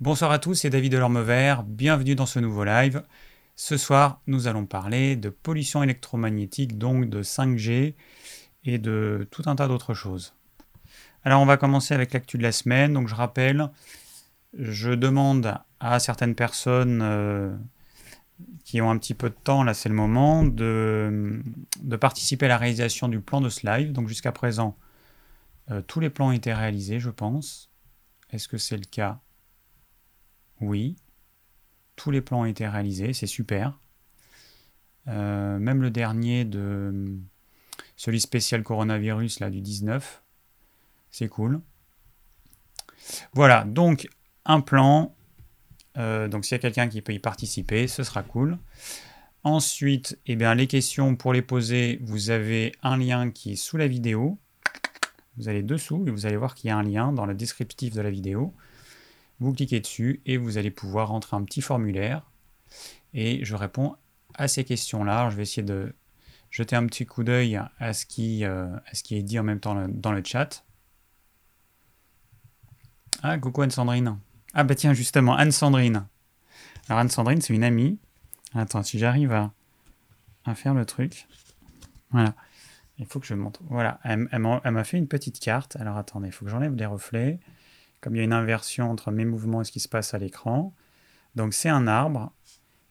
Bonsoir à tous, c'est David Delorme-Vert, bienvenue dans ce nouveau live. Ce soir, nous allons parler de pollution électromagnétique, donc de 5G et de tout un tas d'autres choses. Alors on va commencer avec l'actu de la semaine. Donc je rappelle, je demande à certaines personnes euh, qui ont un petit peu de temps, là c'est le moment, de, participer à la réalisation du plan de ce live. Donc jusqu'à présent, euh, tous les plans ont été réalisés, je pense. Est-ce que c'est le cas? Oui. Tous les plans ont été réalisés, c'est super. Euh, même le dernier de celui spécial coronavirus là du 19, c'est cool. Voilà, donc un plan. Euh, donc s'il y a quelqu'un qui peut y participer, ce sera cool. Ensuite, eh bien, les questions pour les poser, vous avez un lien qui est sous la vidéo. Vous allez dessous et vous allez voir qu'il y a un lien dans le descriptif de la vidéo. Vous cliquez dessus et vous allez pouvoir rentrer un petit formulaire. Et je réponds à ces questions-là. Je vais essayer de jeter un petit coup d'œil à, ce qui, euh, est dit en même temps dans le chat. Ah, coucou Anne-Sandrine. Ah bah tiens, justement, Anne-Sandrine. Alors Anne-Sandrine, c'est une amie. Attends, si j'arrive à, faire le truc. Voilà. Il faut que je montre. Voilà, elle, elle m'a fait une petite carte. Alors attendez, il faut que j'enlève les reflets comme il y a une inversion entre mes mouvements et ce qui se passe à l'écran. Donc c'est un arbre,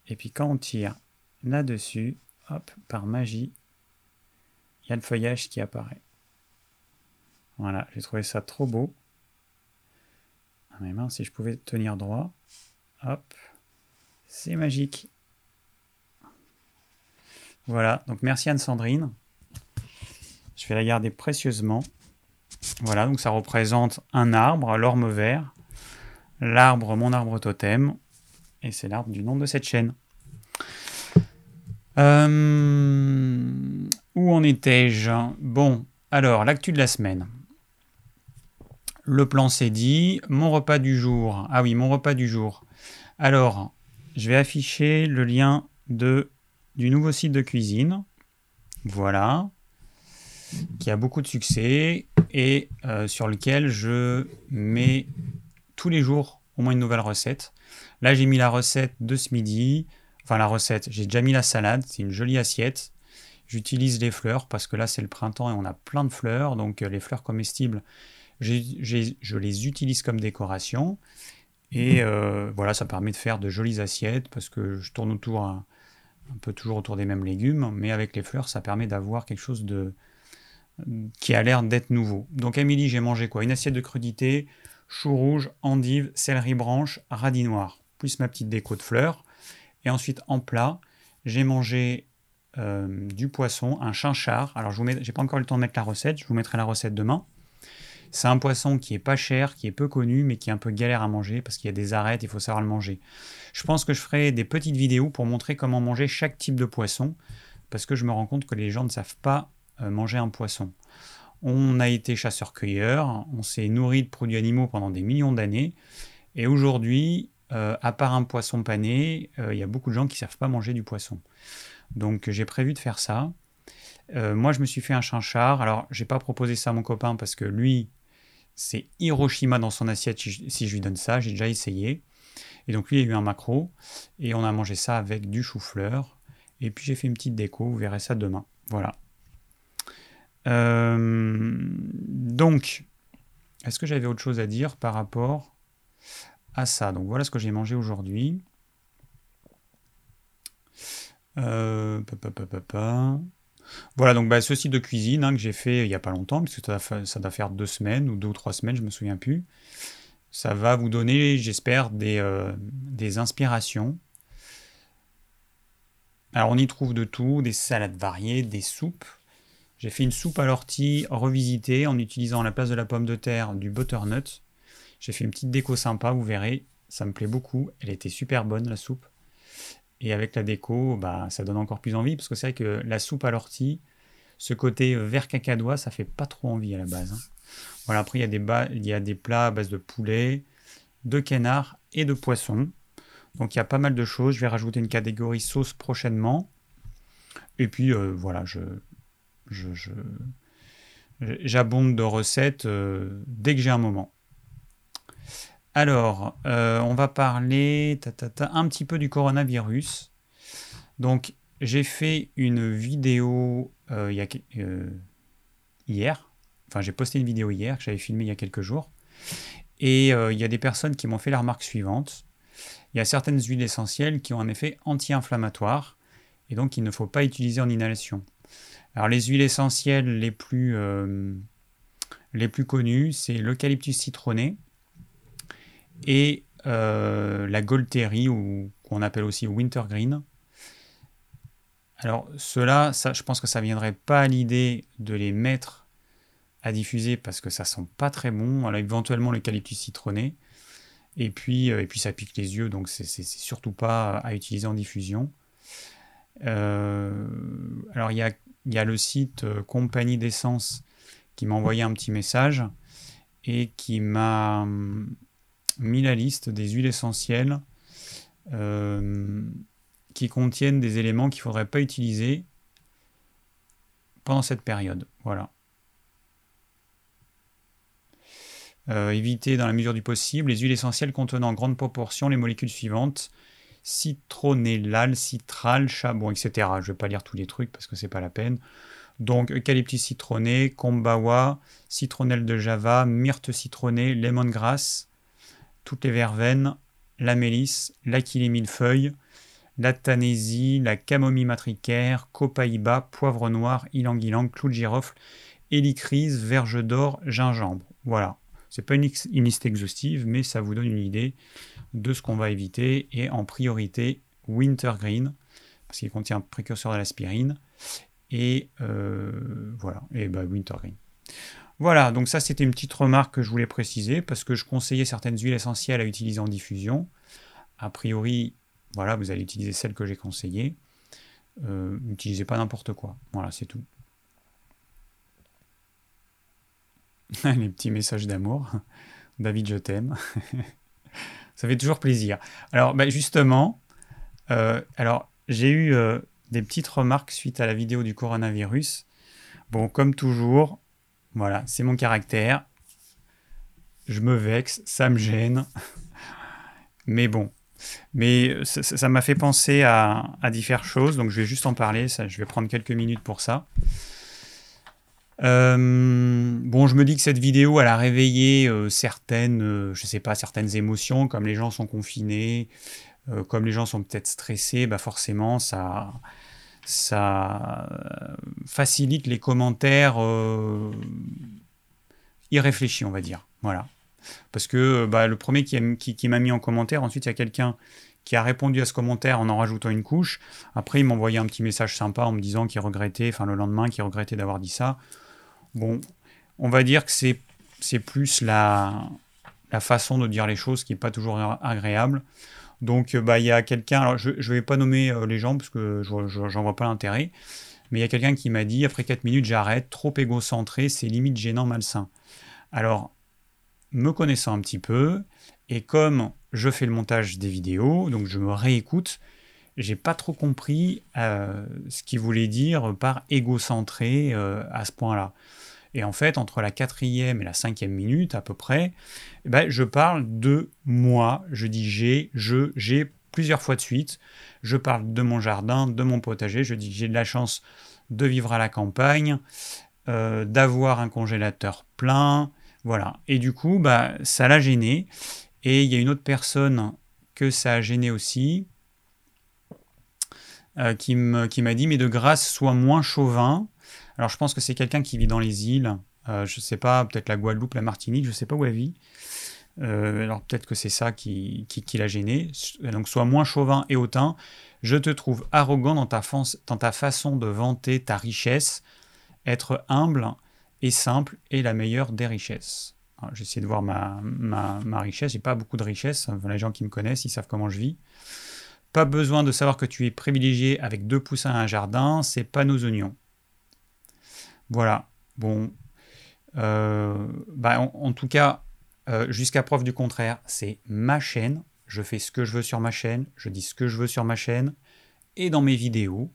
et puis quand on tire là-dessus, hop, par magie, il y a le feuillage qui apparaît. Voilà, j'ai trouvé ça trop beau. Ah si je pouvais tenir droit, hop, c'est magique. Voilà, donc merci Anne-Sandrine. Je vais la garder précieusement. Voilà, donc ça représente un arbre, l'orme vert, l'arbre, mon arbre totem, et c'est l'arbre du nom de cette chaîne. Euh, où en étais-je? Bon, alors, l'actu de la semaine. Le plan c'est dit. Mon repas du jour. Ah oui, mon repas du jour. Alors, je vais afficher le lien de, du nouveau site de cuisine. Voilà qui a beaucoup de succès et euh, sur lequel je mets tous les jours au moins une nouvelle recette. Là, j'ai mis la recette de ce midi. Enfin, la recette, j'ai déjà mis la salade. C'est une jolie assiette. J'utilise les fleurs parce que là, c'est le printemps et on a plein de fleurs. Donc, euh, les fleurs comestibles, je les utilise comme décoration. Et euh, voilà, ça permet de faire de jolies assiettes parce que je tourne autour un peu toujours autour des mêmes légumes. Mais avec les fleurs, ça permet d'avoir quelque chose de, qui a l'air d'être nouveau. Donc à midi, j'ai mangé quoi? Une assiette de crudité, chou rouge, endive, céleri branche, radis noir, plus ma petite déco de fleurs. Et ensuite, en plat, j'ai mangé euh, du poisson, un chinchard. Alors, je n'ai pas encore eu le temps de mettre la recette, je vous mettrai la recette demain. C'est un poisson qui est pas cher, qui est peu connu, mais qui est un peu galère à manger parce qu'il y a des arêtes, il faut savoir le manger. Je pense que je ferai des petites vidéos pour montrer comment manger chaque type de poisson, parce que je me rends compte que les gens ne savent pas manger un poisson. On a été chasseur-cueilleur, on s'est nourri de produits animaux pendant des millions d'années, et aujourd'hui, euh, à part un poisson pané, euh, il y a beaucoup de gens qui ne savent pas manger du poisson. Donc j'ai prévu de faire ça. moi, je me suis fait un chinchard. Alors, j'ai pas proposé ça à mon copain parce que lui, c'est Hiroshima dans son assiette si je lui donne ça. J'ai déjà essayé. Et donc, lui, il a eu un macro. Et on a mangé ça avec du chou-fleur. Et puis, j'ai fait une petite déco. Vous verrez ça demain. Voilà. Euh, donc, est-ce que j'avais autre chose à dire par rapport à ça? Donc voilà ce que j'ai mangé aujourd'hui. Euh, voilà, donc bah, ce site de cuisine hein, que j'ai fait il n'y a pas longtemps, puisque ça, doit faire deux semaines ou deux ou trois semaines, je me souviens plus. Ça va vous donner, j'espère, des, euh, des inspirations. Alors on y trouve de tout, des salades variées, des soupes, j'ai fait une soupe à l'ortie revisitée en utilisant à la place de la pomme de terre du butternut. J'ai fait une petite déco sympa, vous verrez, ça me plaît beaucoup. Elle était super bonne la soupe. Et avec la déco, bah, ça donne encore plus envie parce que c'est vrai que la soupe à l'ortie, ce côté vert cacadois, ça fait pas trop envie à la base. Hein. Voilà, après il y, a des il y a des plats à base de poulet, de canard et de poisson. Donc il y a pas mal de choses. Je vais rajouter une catégorie sauce prochainement. Et puis euh, voilà, je, j'abonde de recettes euh, dès que j'ai un moment. Alors, euh, on va parler un petit peu du coronavirus. Donc, j'ai fait une vidéo euh, hier. Enfin, j'ai posté une vidéo hier que j'avais filmée il y a quelques jours. Et il y a des personnes qui m'ont fait la remarque suivante. Il y a certaines huiles essentielles qui ont un effet anti-inflammatoire et donc il ne faut pas utiliser en inhalation. Alors les huiles essentielles les plus, les plus connues, c'est l'eucalyptus citronné, et euh, la Golterie, ou qu'on appelle aussi Wintergreen. Alors, cela, ça, je pense que ça ne viendrait pas à l'idée de les mettre à diffuser parce que ça sent pas très bon. Alors, éventuellement, l'eucalyptus citronné. Et puis, euh, et puis, ça pique les yeux, donc c'est surtout pas à utiliser en diffusion. Euh, alors, il y a, y a, le site Compagnie d'essence qui m'a envoyé un petit message et qui m'a mis la liste des huiles essentielles euh, qui contiennent des éléments qu'il ne faudrait pas utiliser pendant cette période. Voilà. Euh, éviter dans la mesure du possible les huiles essentielles contenant en grande proportion les molécules suivantes citronellal, citral, charbon, etc. Je ne vais pas lire tous les trucs parce que c'est pas la peine. Donc eucalyptus citronné, kombawa, citronnelle de java, myrte citronnée, lemongrass, toutes les verveines, la mélisse, l'aquilée millefeuille, la tanésie, la camomille matricaire, copaïba, poivre noir, ylang-ylang, clou de girofle, hélicryse, verge d'or, gingembre. Voilà. C'est pas une, liste exhaustive, mais ça vous donne une idée de ce qu'on va éviter. Et en priorité, wintergreen, parce qu'il contient un précurseur de l'aspirine. Et euh, voilà, et bah, wintergreen. Voilà, donc ça c'était une petite remarque que je voulais préciser parce que je conseillais certaines huiles essentielles à utiliser en diffusion. A priori, voilà, vous allez utiliser celles que j'ai conseillées. Euh, n'utilisez pas n'importe quoi. Voilà, c'est tout. Les petits messages d'amour. David, je t'aime. ça fait toujours plaisir. Alors, bah, justement, euh, alors j'ai eu euh, des petites remarques suite à la vidéo du coronavirus. Bon, comme toujours, voilà, c'est mon caractère. Je me vexe, ça me gêne. Mais bon. Mais ça m'a fait penser à, différentes choses, donc je vais juste en parler. Je vais prendre quelques minutes pour ça. Euh, bon, je me dis que cette vidéo, elle a réveillé euh, certaines, euh, je sais pas, certaines émotions, comme les gens sont confinés, comme les gens sont peut-être stressés, bah forcément, ça, ça facilite les commentaires irréfléchis, on va dire. Voilà. Parce que bah, le premier qui, m'a mis en commentaire, ensuite il y a quelqu'un qui a répondu à ce commentaire en en rajoutant une couche. Après, il m'a envoyé un petit message sympa en me disant qu'il regrettait, enfin le lendemain, qu'il regrettait d'avoir dit ça. Bon, on va dire que c'est, plus la, façon de dire les choses qui n'est pas toujours agréable. Donc, euh, bah, il y a quelqu'un, alors je ne vais pas nommer euh, les gens parce que je n'en vois pas l'intérêt, mais il y a quelqu'un qui m'a dit après 4 minutes, j'arrête, trop égocentré, c'est limite gênant, malsain. Alors, me connaissant un petit peu, et comme je fais le montage des vidéos, donc je me réécoute, j'ai pas trop compris euh, ce qu'il voulait dire par égocentré à ce point-là. Et en fait, entre la quatrième et la cinquième minute à peu près, eh ben, je parle de moi. Je dis j'ai, je, j'ai plusieurs fois de suite. Je parle de mon jardin, de mon potager. Je dis j'ai de la chance de vivre à la campagne, euh, d'avoir un congélateur plein. Voilà. Et du coup, bah, ça l'a gêné. Et il y a une autre personne que ça a gêné aussi, euh, qui m'a dit, mais de grâce, sois moins chauvin. Alors je pense que c'est quelqu'un qui vit dans les îles, euh, je ne sais pas, peut-être la Guadeloupe, la Martinique, je ne sais pas où elle vit. Euh, alors peut-être que c'est ça qui, qui, l'a gêné. Donc sois moins chauvin et hautain. Je te trouve arrogant dans ta, dans ta façon de vanter ta richesse. Être humble et simple est la meilleure des richesses. J'essaie de voir ma, ma, ma richesse. J'ai pas beaucoup de richesse. les gens qui me connaissent, ils savent comment je vis. Pas besoin de savoir que tu es privilégié avec deux poussins à un jardin. C'est pas nos oignons. Voilà. Bon. Euh, bah, en, tout cas, euh, jusqu'à preuve du contraire, c'est ma chaîne. Je fais ce que je veux sur ma chaîne. Je dis ce que je veux sur ma chaîne. Et dans mes vidéos,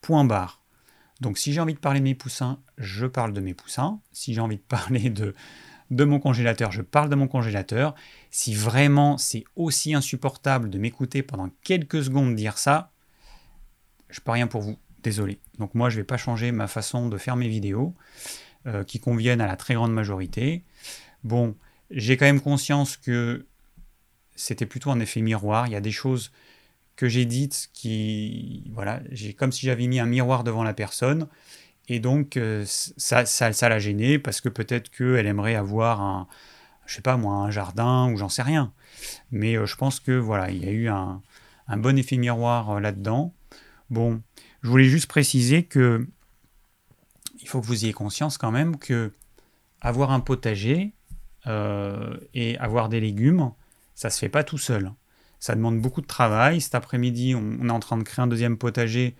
point barre. Donc si j'ai envie de parler de mes poussins, je parle de mes poussins. Si j'ai envie de parler de, mon congélateur, je parle de mon congélateur. Si vraiment c'est aussi insupportable de m'écouter pendant quelques secondes dire ça, je peux rien pour vous. Désolé. Donc moi, je ne vais pas changer ma façon de faire mes vidéos euh, qui conviennent à la très grande majorité. Bon, j'ai quand même conscience que c'était plutôt un effet miroir. Il y a des choses que j'ai dites qui, voilà, j'ai comme si j'avais mis un miroir devant la personne. Et donc, euh, ça, ça, l'a gêné parce que peut-être qu'elle aimerait avoir un, je sais pas moi, un jardin ou j'en sais rien. Mais euh, je pense que voilà, il y a eu un bon effet miroir là-dedans. Bon, je voulais juste préciser que il faut que vous ayez conscience quand même que avoir un potager euh, et avoir des légumes, ça se fait pas tout seul. Ça demande beaucoup de travail. Cet après-midi, on, est en train de créer un deuxième potager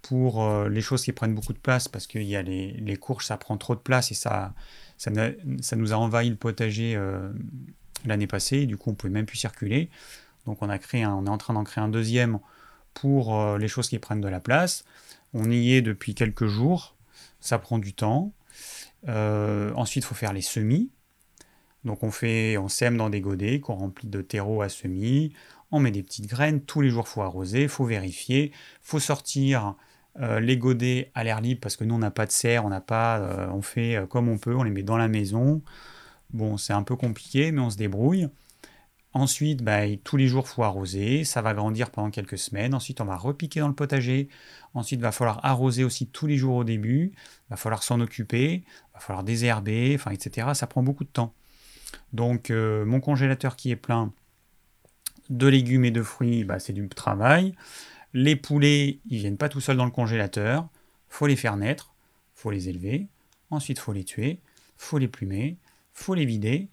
pour euh, les choses qui prennent beaucoup de place parce qu'il y a les, les, courges, ça prend trop de place et ça, ça, nous a envahi le potager euh, l'année passée. du coup, on pouvait même plus circuler. Donc, on a créé, on est en train d'en créer un deuxième euh, les choses qui prennent de la place. On y est depuis quelques jours, ça prend du temps. Euh, ensuite, faut faire les semis. Donc on fait, on sème dans des godets qu'on remplit de terreau à semis. On met des petites graines. Tous les jours, faut arroser, faut vérifier, faut sortir euh, les godets à l'air libre parce que nous on n'a pas de serre, on n'a pas, on fait comme on peut, on les met dans la maison. Bon, c'est un peu compliqué, mais on se débrouille. Ensuite, bah, tous les jours, il faut arroser. Ça va grandir pendant quelques semaines. Ensuite, on va repiquer dans le potager. Ensuite, il va falloir arroser aussi tous les jours au début. Il va falloir s'en occuper. Il va falloir désherber, enfin, etc. Ça prend beaucoup de temps. Donc, euh, mon congélateur qui est plein de légumes et de fruits, bah, c'est du travail. Les poulets, ils viennent pas tout seuls dans le congélateur. faut les faire naître. faut les élever. Ensuite, faut les tuer. faut les plumer. faut les vider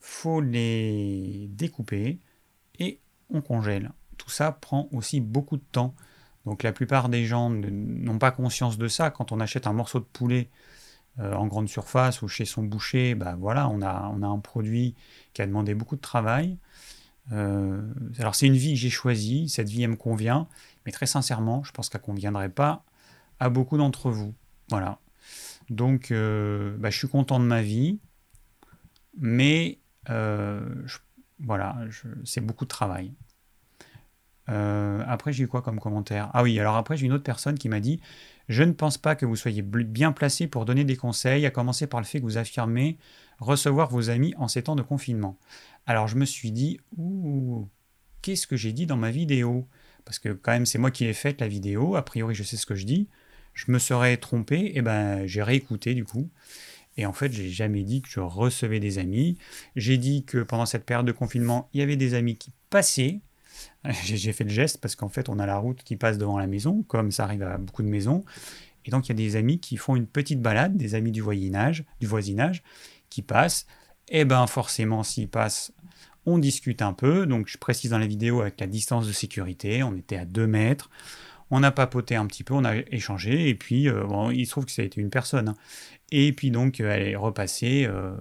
faut les découper et on congèle. Tout ça prend aussi beaucoup de temps. Donc la plupart des gens n'ont pas conscience de ça. Quand on achète un morceau de poulet euh, en grande surface ou chez son boucher, bah voilà, on a, on a un produit qui a demandé beaucoup de travail. Euh, alors c'est une vie que j'ai choisie, cette vie elle me convient, mais très sincèrement, je pense qu'elle ne conviendrait pas à beaucoup d'entre vous. Voilà. Donc euh, bah, je suis content de ma vie, mais euh, voilà, c'est beaucoup de travail. Euh, après, j'ai eu quoi comme commentaire? Ah oui, alors après, j'ai une autre personne qui m'a dit Je ne pense pas que vous soyez bien placé pour donner des conseils, à commencer par le fait que vous affirmez recevoir vos amis en ces temps de confinement. Alors, je me suis dit Ouh, qu'est-ce que j'ai dit dans ma vidéo? Parce que, quand même, c'est moi qui ai fait la vidéo. A priori, je sais ce que je dis. Je me serais trompé, et eh ben, j'ai réécouté du coup. Et en fait, j'ai jamais dit que je recevais des amis. J'ai dit que pendant cette période de confinement, il y avait des amis qui passaient. J'ai fait le geste parce qu'en fait, on a la route qui passe devant la maison, comme ça arrive à beaucoup de maisons. Et donc, il y a des amis qui font une petite balade, des amis du voisinage, du voisinage qui passent. Et ben forcément, s'ils passent, on discute un peu. Donc, je précise dans la vidéo avec la distance de sécurité, on était à 2 mètres. On a papoté un petit peu, on a échangé, et puis euh, bon, il se trouve que ça a été une personne. Hein. Et puis donc, elle est repassée, euh,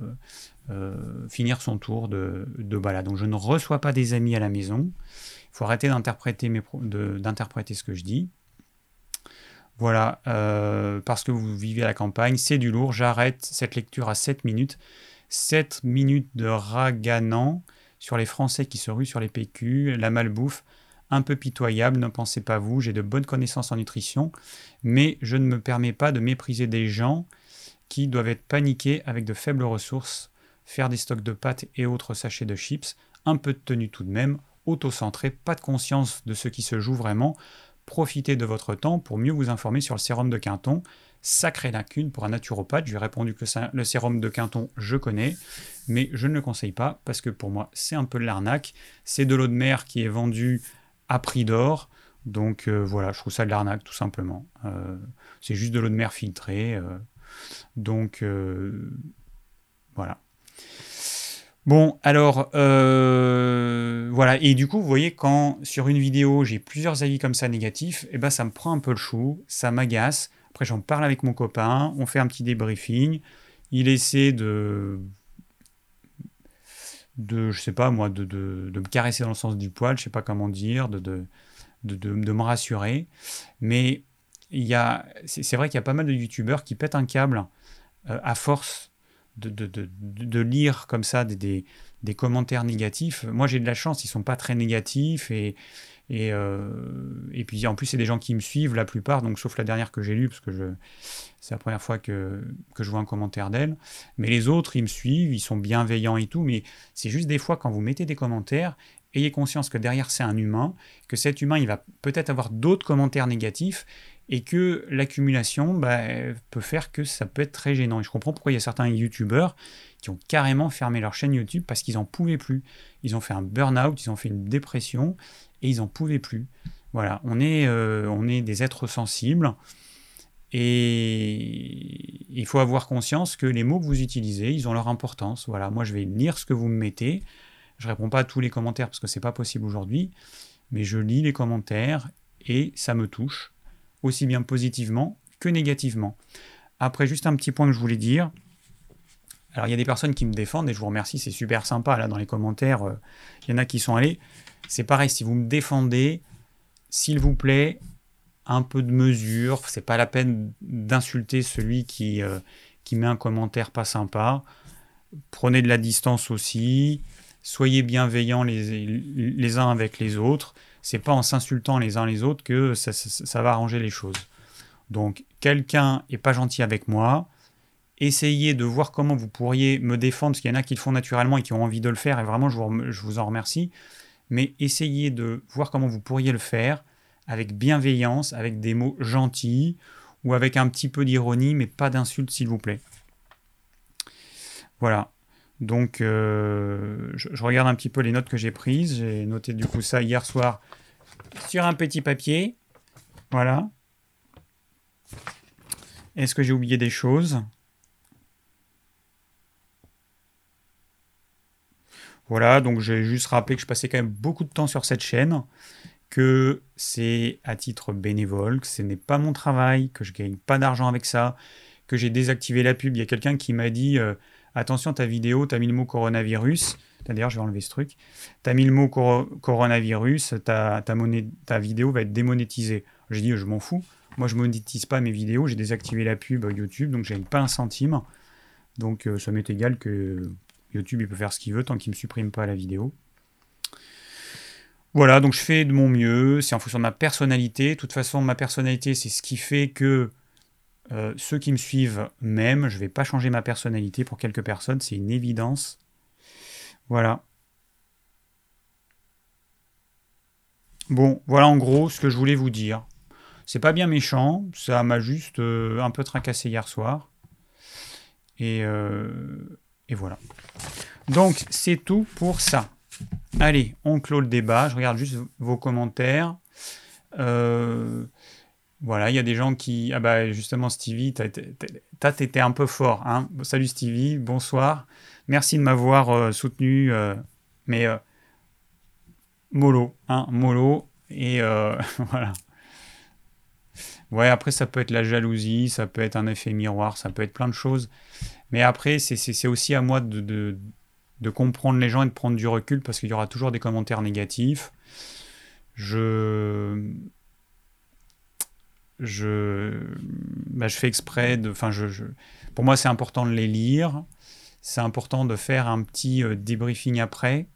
euh, finir son tour de, de, balade. Donc je ne reçois pas des amis à la maison. Il faut arrêter d'interpréter, ce que je dis. Voilà, euh, parce que vous vivez à la campagne, c'est du lourd. J'arrête cette lecture à 7 minutes. 7 minutes de raganant sur les Français qui se ruent sur les PQ, la malbouffe, un peu pitoyable, ne pensez pas vous, j'ai de bonnes connaissances en nutrition, mais je ne me permets pas de mépriser des gens qui doivent être paniqués avec de faibles ressources, faire des stocks de pâtes et autres sachets de chips, un peu de tenue tout de même, auto-centré, pas de conscience de ce qui se joue vraiment, profitez de votre temps pour mieux vous informer sur le sérum de Quinton. Sacrée lacune pour un naturopathe, je lui ai répondu que le sérum de Quinton, je connais, mais je ne le conseille pas parce que pour moi, c'est un peu de l'arnaque. C'est de l'eau de mer qui est vendue à prix d'or. Donc euh, voilà, je trouve ça de l'arnaque tout simplement. Euh, c'est juste de l'eau de mer filtrée. Euh, donc voilà. Bon, alors voilà, et du coup, vous voyez, quand sur une vidéo j'ai plusieurs avis comme ça négatifs, et eh ben ça me prend un peu le chou, ça m'agace. Après, j'en parle avec mon copain, on fait un petit débriefing. Il essaie de, de je sais pas moi, de, de, de me caresser dans le sens du poil, je sais pas comment dire, de, de, de, me rassurer. Mais il y a, c'est vrai qu'il y a pas mal de youtubeurs qui pètent un câble euh, à force de, de, lire comme ça des, des, des commentaires négatifs. Moi, j'ai de la chance, ils sont pas très négatifs et, et, euh, et puis en plus, c'est des gens qui me suivent la plupart, donc sauf la dernière que j'ai lue, parce que c'est la première fois que, que je vois un commentaire d'elle. Mais les autres, ils me suivent, ils sont bienveillants et tout, mais c'est juste des fois quand vous mettez des commentaires, ayez conscience que derrière c'est un humain, que cet humain, il va peut-être avoir d'autres commentaires négatifs, et que l'accumulation bah, peut faire que ça peut être très gênant. Et je comprends pourquoi il y a certains youtubeurs qui ont carrément fermé leur chaîne YouTube parce qu'ils n'en pouvaient plus. Ils ont fait un burn-out, ils ont fait une dépression et ils n'en pouvaient plus. Voilà, on est, euh, on est des êtres sensibles et il faut avoir conscience que les mots que vous utilisez, ils ont leur importance. Voilà, moi je vais lire ce que vous me mettez. Je réponds pas à tous les commentaires parce que c'est pas possible aujourd'hui, mais je lis les commentaires et ça me touche aussi bien positivement que négativement. Après, juste un petit point que je voulais dire. Alors, il y a des personnes qui me défendent et je vous remercie, c'est super sympa. Là, dans les commentaires, euh, il y en a qui sont allés. C'est pareil, si vous me défendez, s'il vous plaît, un peu de mesure. C'est pas la peine d'insulter celui qui, euh, met un commentaire pas sympa. Prenez de la distance aussi. Soyez bienveillants les uns avec les autres c'est pas en s'insultant les uns les autres que ça, va arranger les choses. Donc, quelqu'un est pas gentil avec moi, essayez de voir comment vous pourriez me défendre, parce qu'il y en a qui le font naturellement et qui ont envie de le faire, et vraiment, je vous, je vous en remercie. Mais essayez de voir comment vous pourriez le faire avec bienveillance, avec des mots gentils, ou avec un petit peu d'ironie, mais pas d'insulte, s'il vous plaît. Voilà. Donc, euh, je, regarde un petit peu les notes que j'ai prises. J'ai noté du coup ça hier soir sur un petit papier. Voilà. Est-ce que j'ai oublié des choses? Voilà, donc j'ai juste rappelé que je passais quand même beaucoup de temps sur cette chaîne, que c'est à titre bénévole, que ce n'est pas mon travail, que je gagne pas d'argent avec ça, que j'ai désactivé la pub. Il y a quelqu'un qui m'a dit... Euh, attention, ta vidéo, tu as mis le mot coronavirus. D'ailleurs, je vais enlever ce truc. Tu as mis le mot coronavirus, ta, vidéo va être démonétisée. J'ai dit, je m'en fous. Moi, je monétise pas mes vidéos. J'ai désactivé la pub YouTube, donc je n'ai pas un centime. Donc, euh, ça m'est égal que YouTube, il peut faire ce qu'il veut tant qu'il ne me supprime pas la vidéo. Voilà, donc je fais de mon mieux. C'est en fonction de ma personnalité. De toute façon, ma personnalité, c'est ce qui fait que euh, ceux qui me suivent m'aiment. Je ne vais pas changer ma personnalité pour quelques personnes, c'est une évidence. Voilà. Bon, voilà en gros ce que je voulais vous dire. C'est pas bien méchant, ça m'a juste euh, un peu tracassé hier soir. Et, euh, et voilà. Donc c'est tout pour ça. Allez, on clôt le débat. Je regarde juste vos commentaires. Euh, voilà, il y a des gens qui. Ah bah justement, Stevie, t'as été un peu fort. Hein Salut Stevie, bonsoir. Merci de m'avoir euh, soutenu. Euh, mais euh, hein, mollo. Et voilà. Ouais, après, ça peut être la jalousie, ça peut être un effet miroir, ça peut être plein de choses. Mais après, c'est aussi à moi de, de comprendre les gens et de prendre du recul parce qu'il y aura toujours des commentaires négatifs. Je je, bah, je fais exprès de. Enfin, je, pour moi, c'est important de les lire. C'est important de faire un petit euh, débriefing après.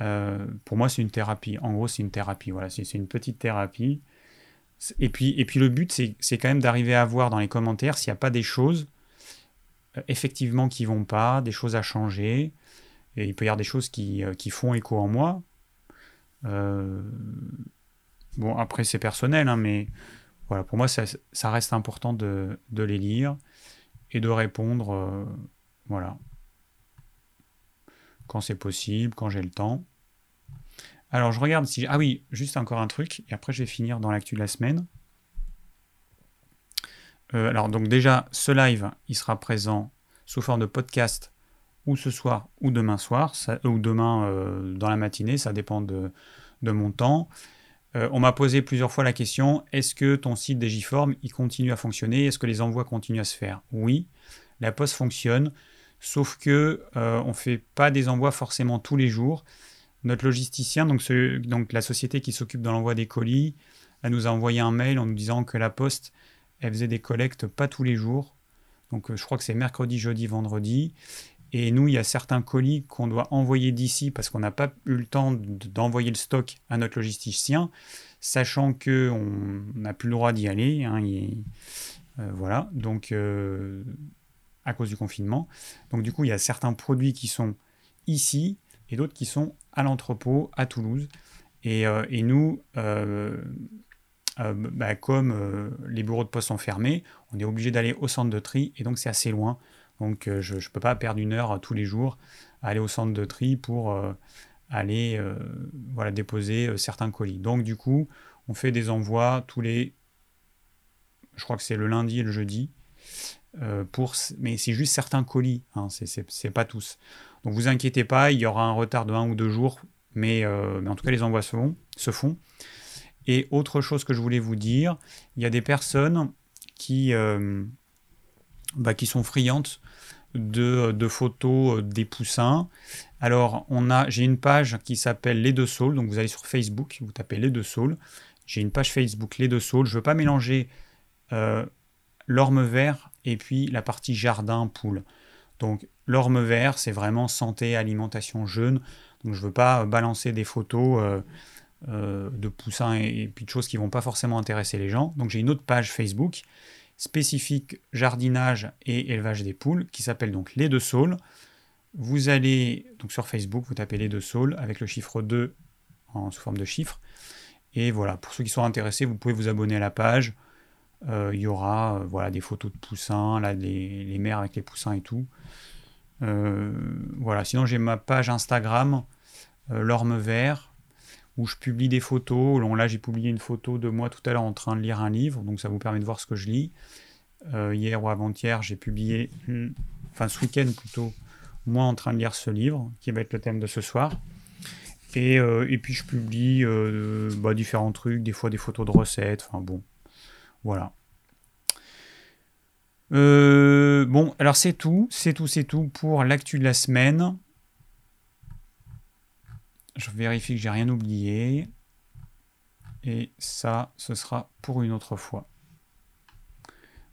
Euh, pour moi, c'est une thérapie. En gros, c'est une thérapie. Voilà, c'est une petite thérapie. Et puis, et puis le but, c'est quand même d'arriver à voir dans les commentaires s'il n'y a pas des choses euh, effectivement qui vont pas, des choses à changer. Et il peut y avoir des choses qui, qui font écho en moi. Euh, Bon, après, c'est personnel, hein, mais voilà, pour moi, ça, reste important de, les lire et de répondre, euh, voilà, quand c'est possible, quand j'ai le temps. Alors, je regarde si... Ah oui, juste encore un truc, et après, je vais finir dans l'actu de la semaine. Euh, alors, donc déjà, ce live, il sera présent sous forme de podcast ou ce soir ou demain soir, ou demain euh, dans la matinée, ça dépend de mon temps. Euh, on m'a posé plusieurs fois la question est-ce que ton site Digiform il continue à fonctionner? Est-ce que les envois continuent à se faire? Oui, la poste fonctionne, sauf que euh, on fait pas des envois forcément tous les jours. Notre logisticien, donc, la société qui s'occupe de l'envoi des colis, elle nous a envoyé un mail en nous disant que la poste elle faisait des collectes pas tous les jours. Donc je crois que c'est mercredi, jeudi, vendredi. Et nous, il y a certains colis qu'on doit envoyer d'ici parce qu'on n'a pas eu le temps d'envoyer le stock à notre logisticien, sachant qu'on n'a plus le droit d'y aller. Hein, voilà, donc à cause du confinement. Donc du coup, il y a certains produits qui sont ici et d'autres qui sont à l'entrepôt à Toulouse. Et, euh, nous, euh, euh, bah, comme les bureaux de poste sont fermés, on est obligé d'aller au centre de tri et donc c'est assez loin. Donc je ne peux pas perdre une heure tous les jours à aller au centre de tri pour aller voilà, déposer certains colis. Donc du coup, on fait des envois tous les... Je crois que c'est le lundi et le jeudi. pour, mais c'est juste certains colis, hein, c'est pas tous. Donc vous inquiétez pas, il y aura un retard de un ou deux jours, mais, euh, en tout cas les envois se font, se font. Et autre chose que je voulais vous dire, il y a des personnes qui, euh, bah, qui sont friandes de, photos euh, des poussins. Alors, on a, j'ai une page qui s'appelle Les Deux Saules, donc vous allez sur Facebook, vous tapez Les Deux Saules. J'ai une page Facebook Les Deux Saules. Je ne veux pas mélanger l'orme vert et puis la partie jardin poule. Donc l'orme vert, c'est vraiment santé, alimentation jeune. Donc je ne veux pas balancer des photos euh, euh, de poussins et, puis de choses qui ne vont pas forcément intéresser les gens. Donc j'ai une autre page Facebook spécifique jardinage et élevage des poules qui s'appelle donc Les Deux Saules. Vous allez donc sur Facebook, vous tapez Les Deux Saules avec le chiffre 2 en, sous forme de chiffre. Et voilà, pour ceux qui sont intéressés, vous pouvez vous abonner à la page. Euh, il y aura voilà, des photos de poussins, là, les, les mères avec les poussins et tout. Euh, voilà, sinon j'ai ma page Instagram, euh, l'orme vert, où je publie des photos. Là, j'ai publié une photo de moi tout à l'heure en train de lire un livre, donc ça vous permet de voir ce que je lis. Euh, hier ou avant-hier, j'ai publié, enfin ce week-end plutôt, moi en train de lire ce livre, qui va être le thème de ce soir. Et, et puis je publie bah, différents trucs, des fois des photos de recettes, enfin bon, voilà. Euh, bon, alors c'est tout, c'est tout, c'est tout pour l'actu de la semaine. Je vérifie que j'ai rien oublié. Et ça, ce sera pour une autre fois.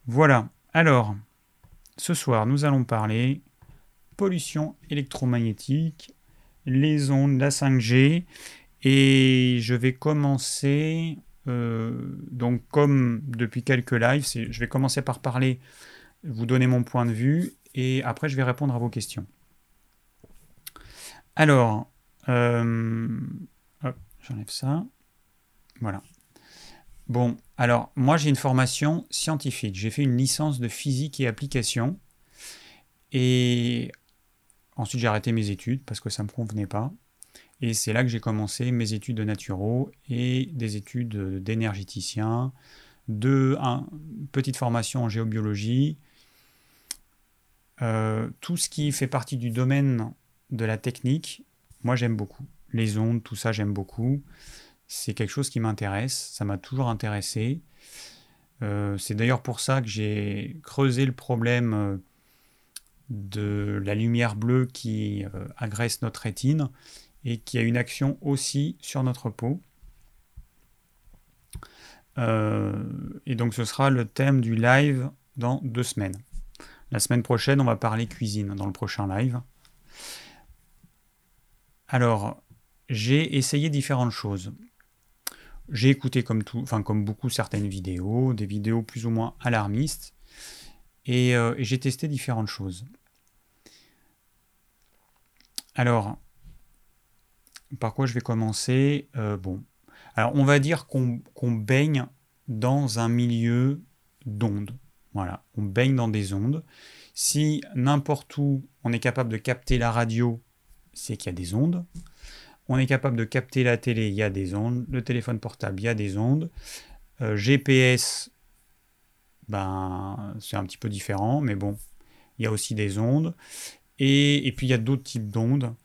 Voilà. Alors, ce soir, nous allons parler pollution électromagnétique, les ondes, la 5G. Et je vais commencer euh, donc, comme depuis quelques lives, je vais commencer par parler, vous donner mon point de vue, et après je vais répondre à vos questions. Alors, euh, j'enlève ça. Voilà. Bon, alors moi j'ai une formation scientifique. J'ai fait une licence de physique et application. Et ensuite j'ai arrêté mes études parce que ça ne me convenait pas. Et c'est là que j'ai commencé mes études de naturaux et des études d'énergéticien, de un, petite formation en géobiologie, euh, tout ce qui fait partie du domaine de la technique, moi j'aime beaucoup. Les ondes, tout ça j'aime beaucoup. C'est quelque chose qui m'intéresse, ça m'a toujours intéressé. Euh, c'est d'ailleurs pour ça que j'ai creusé le problème euh, de la lumière bleue qui agresse notre rétine et qui a une action aussi sur notre peau. Euh, et donc ce sera le thème du live dans deux semaines. La semaine prochaine, on va parler cuisine dans le prochain live. Alors, j'ai essayé différentes choses. J'ai écouté comme tout, enfin comme beaucoup certaines vidéos, des vidéos plus ou moins alarmistes, et, euh, j'ai testé différentes choses. Alors, par quoi je vais commencer? Euh, Bon, alors on va dire qu'on baigne dans un milieu d'ondes. Voilà, on baigne dans des ondes. Si n'importe où on est capable de capter la radio, c'est qu'il y a des ondes. On est capable de capter la télé, il y a des ondes. Le téléphone portable, il y a des ondes. Euh, GPS, ben, c'est un petit peu différent, mais bon, il y a aussi des ondes. et puis il y a d'autres types d'ondes.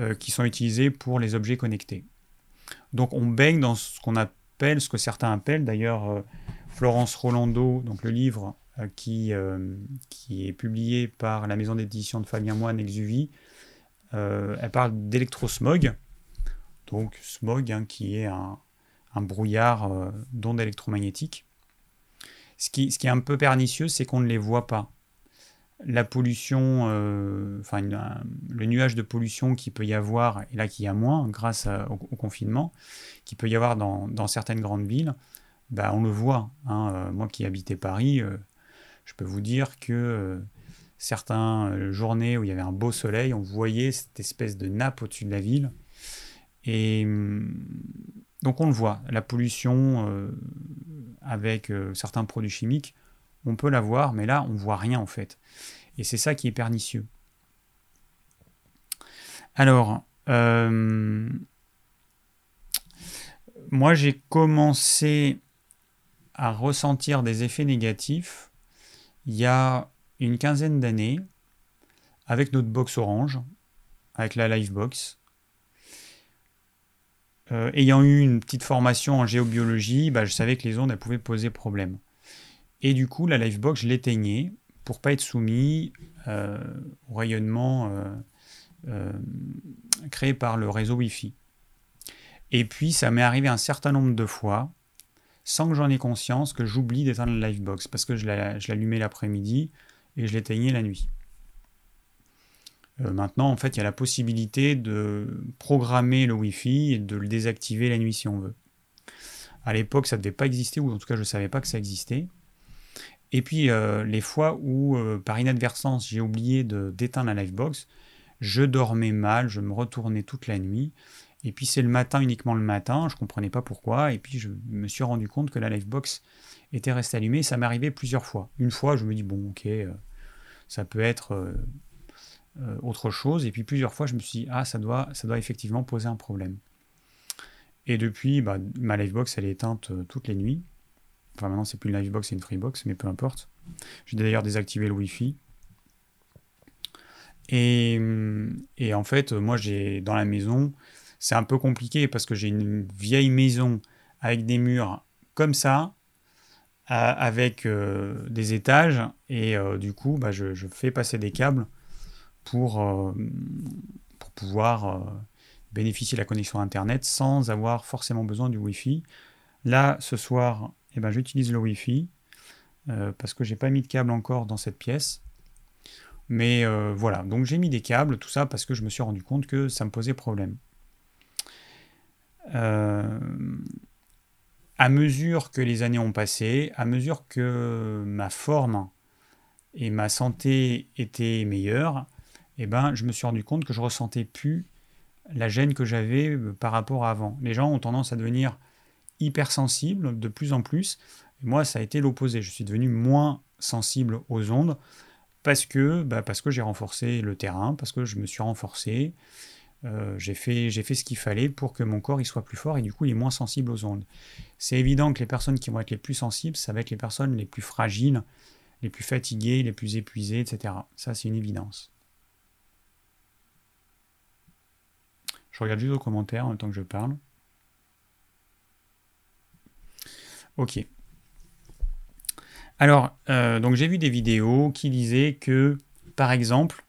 Euh, qui sont utilisés pour les objets connectés. Donc on baigne dans ce qu'on appelle, ce que certains appellent d'ailleurs euh, Florence Rolando, donc le livre qui, qui est publié par la maison d'édition de Fabien Moine Exuvie, elle parle d'électrosmog, donc smog hein, qui est un, brouillard d'ondes électromagnétiques. Ce qui, est un peu pernicieux, c'est qu'on ne les voit pas. la pollution, euh, enfin le nuage de pollution qui peut y avoir, et là qu'il y a moins grâce au, confinement, qui peut y avoir dans, certaines grandes villes, bah, on le voit. Hein. Euh, moi qui habitais Paris, euh, je peux vous dire que certaines journées où il y avait un beau soleil, on voyait cette espèce de nappe au-dessus de la ville. Et hum, donc on le voit, la pollution avec certains produits chimiques, on peut la voir, mais là, on voit rien en fait. Et c'est ça qui est pernicieux. Alors, euh, moi j'ai commencé à ressentir des effets négatifs il y a une quinzaine d'années avec notre box orange, avec la Livebox. Euh, ayant eu une petite formation en géobiologie, bah, je savais que les ondes pouvaient poser problème. Et du coup, la Livebox, je l'éteignais pour pas être soumis euh, au rayonnement euh, euh, créé par le réseau Wi-Fi. Et puis, ça m'est arrivé un certain nombre de fois, sans que j'en ai conscience, que j'oublie d'éteindre la Livebox, parce que je l'allumais l'après-midi et je l'éteignais la nuit. maintenant, en fait, il y a la possibilité de programmer le Wi-Fi et de le désactiver la nuit si on veut. À l'époque, ça ne devait pas exister, ou en tout cas, je ne savais pas que ça existait. Et puis euh, les fois où, euh, par inadvertance, j'ai oublié d'éteindre la livebox, je dormais mal, je me retournais toute la nuit. Et puis c'est le matin, uniquement le matin, je ne comprenais pas pourquoi. Et puis je me suis rendu compte que la livebox était restée allumée. Ça arrivé plusieurs fois. Une fois, je me dis, bon, ok, euh, ça peut être autre chose. Et puis plusieurs fois, je me suis dit, ah, ça doit, ça doit effectivement poser un problème. Et depuis, bah, ma livebox, elle est éteinte toutes les nuits. Enfin, maintenant, c'est plus une Livebox, c'est une Freebox, mais peu importe. J'ai d'ailleurs désactivé le Wi-Fi. Et, et, en fait, moi, j'ai dans la maison, c'est un peu compliqué parce que j'ai une vieille maison avec des murs comme ça, avec euh, des étages, et euh, du coup, bah, je, fais passer des câbles pour, euh, pour pouvoir bénéficier de la connexion Internet sans avoir forcément besoin du Wi-Fi. Là, ce soir, eh ben, j'utilise le Wi-Fi parce que j'ai pas mis de câble encore dans cette pièce. Mais voilà, donc j'ai mis des câbles, tout ça parce que je me suis rendu compte que ça me posait problème. Euh, à mesure que les années ont passé, à mesure que ma forme et ma santé étaient meilleures, eh ben, je me suis rendu compte que je ressentais plus la gêne que j'avais par rapport à avant. Les gens ont tendance à devenir hypersensible de plus en plus. moi, ça a été l'opposé. Je suis devenu moins sensible aux ondes parce que, bah, parce que j'ai renforcé le terrain, parce que je me suis renforcé. Euh, j'ai fait, fait ce qu'il fallait pour que mon corps il soit plus fort et du coup il est moins sensible aux ondes. C'est évident que les personnes qui vont être les plus sensibles, ça va être les personnes les plus fragiles, les plus fatiguées, les plus épuisées, etc. Ça c'est une évidence. Je regarde juste aux commentaires en même temps que je parle. Ok. Alors, euh, donc j'ai vu des vidéos qui disaient que, par exemple,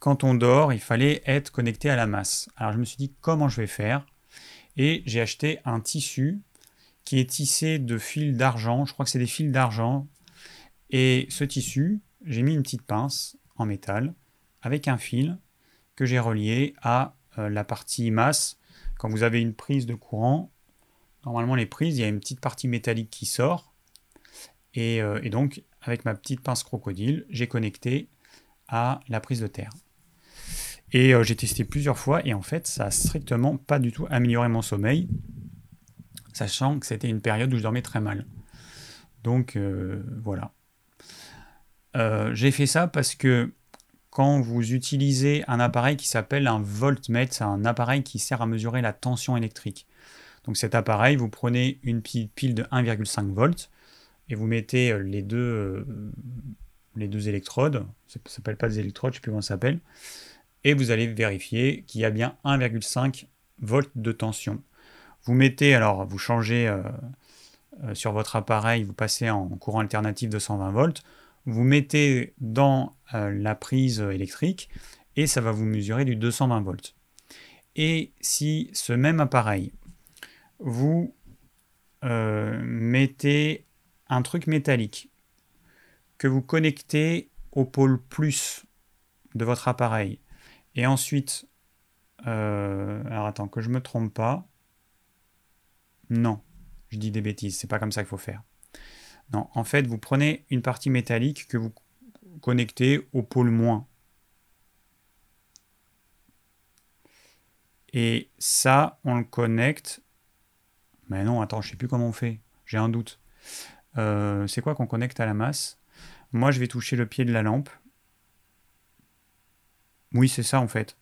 quand on dort, il fallait être connecté à la masse. Alors je me suis dit comment je vais faire? Et j'ai acheté un tissu qui est tissé de fils d'argent. Je crois que c'est des fils d'argent. Et ce tissu, j'ai mis une petite pince en métal avec un fil que j'ai relié à euh, la partie masse. Quand vous avez une prise de courant, Normalement, les prises, il y a une petite partie métallique qui sort. Euh, et, donc, avec ma petite pince crocodile, j'ai connecté à la prise de terre. Et euh, j'ai testé plusieurs fois et en fait, ça n'a strictement pas du tout amélioré mon sommeil, sachant que c'était une période où je dormais très mal. Donc euh, voilà. j'ai fait ça parce que quand vous utilisez un appareil qui s'appelle un voltmètre, c'est un appareil qui sert à mesurer la tension électrique. Donc cet appareil, vous prenez une pile de 1,5 volts et vous mettez euh, les deux, euh, les deux électrodes, ça ne s'appelle pas des électrodes, je ne sais plus comment ça s'appelle, et vous allez vérifier qu'il y a bien 1,5 volts de tension. Vous mettez, alors vous changez euh, sur votre appareil, vous passez en courant alternatif de 120 volts, vous mettez dans la prise électrique et ça va vous mesurer du 220 volts. Et si ce même appareil, vous euh, mettez un truc métallique que vous connectez au pôle plus de votre appareil et ensuite, euh, alors attends, que je me trompe pas. Non, je dis des bêtises, c'est pas comme ça qu'il faut faire. Non, en fait, vous prenez une partie métallique que vous connectez au pôle moins. Et ça, on le connecte. Mais non, attends, je sais plus comment on fait. J'ai un doute. Euh, c'est quoi qu'on connecte à la masse? Moi, je vais toucher le pied de la lampe. Oui, c'est ça en fait.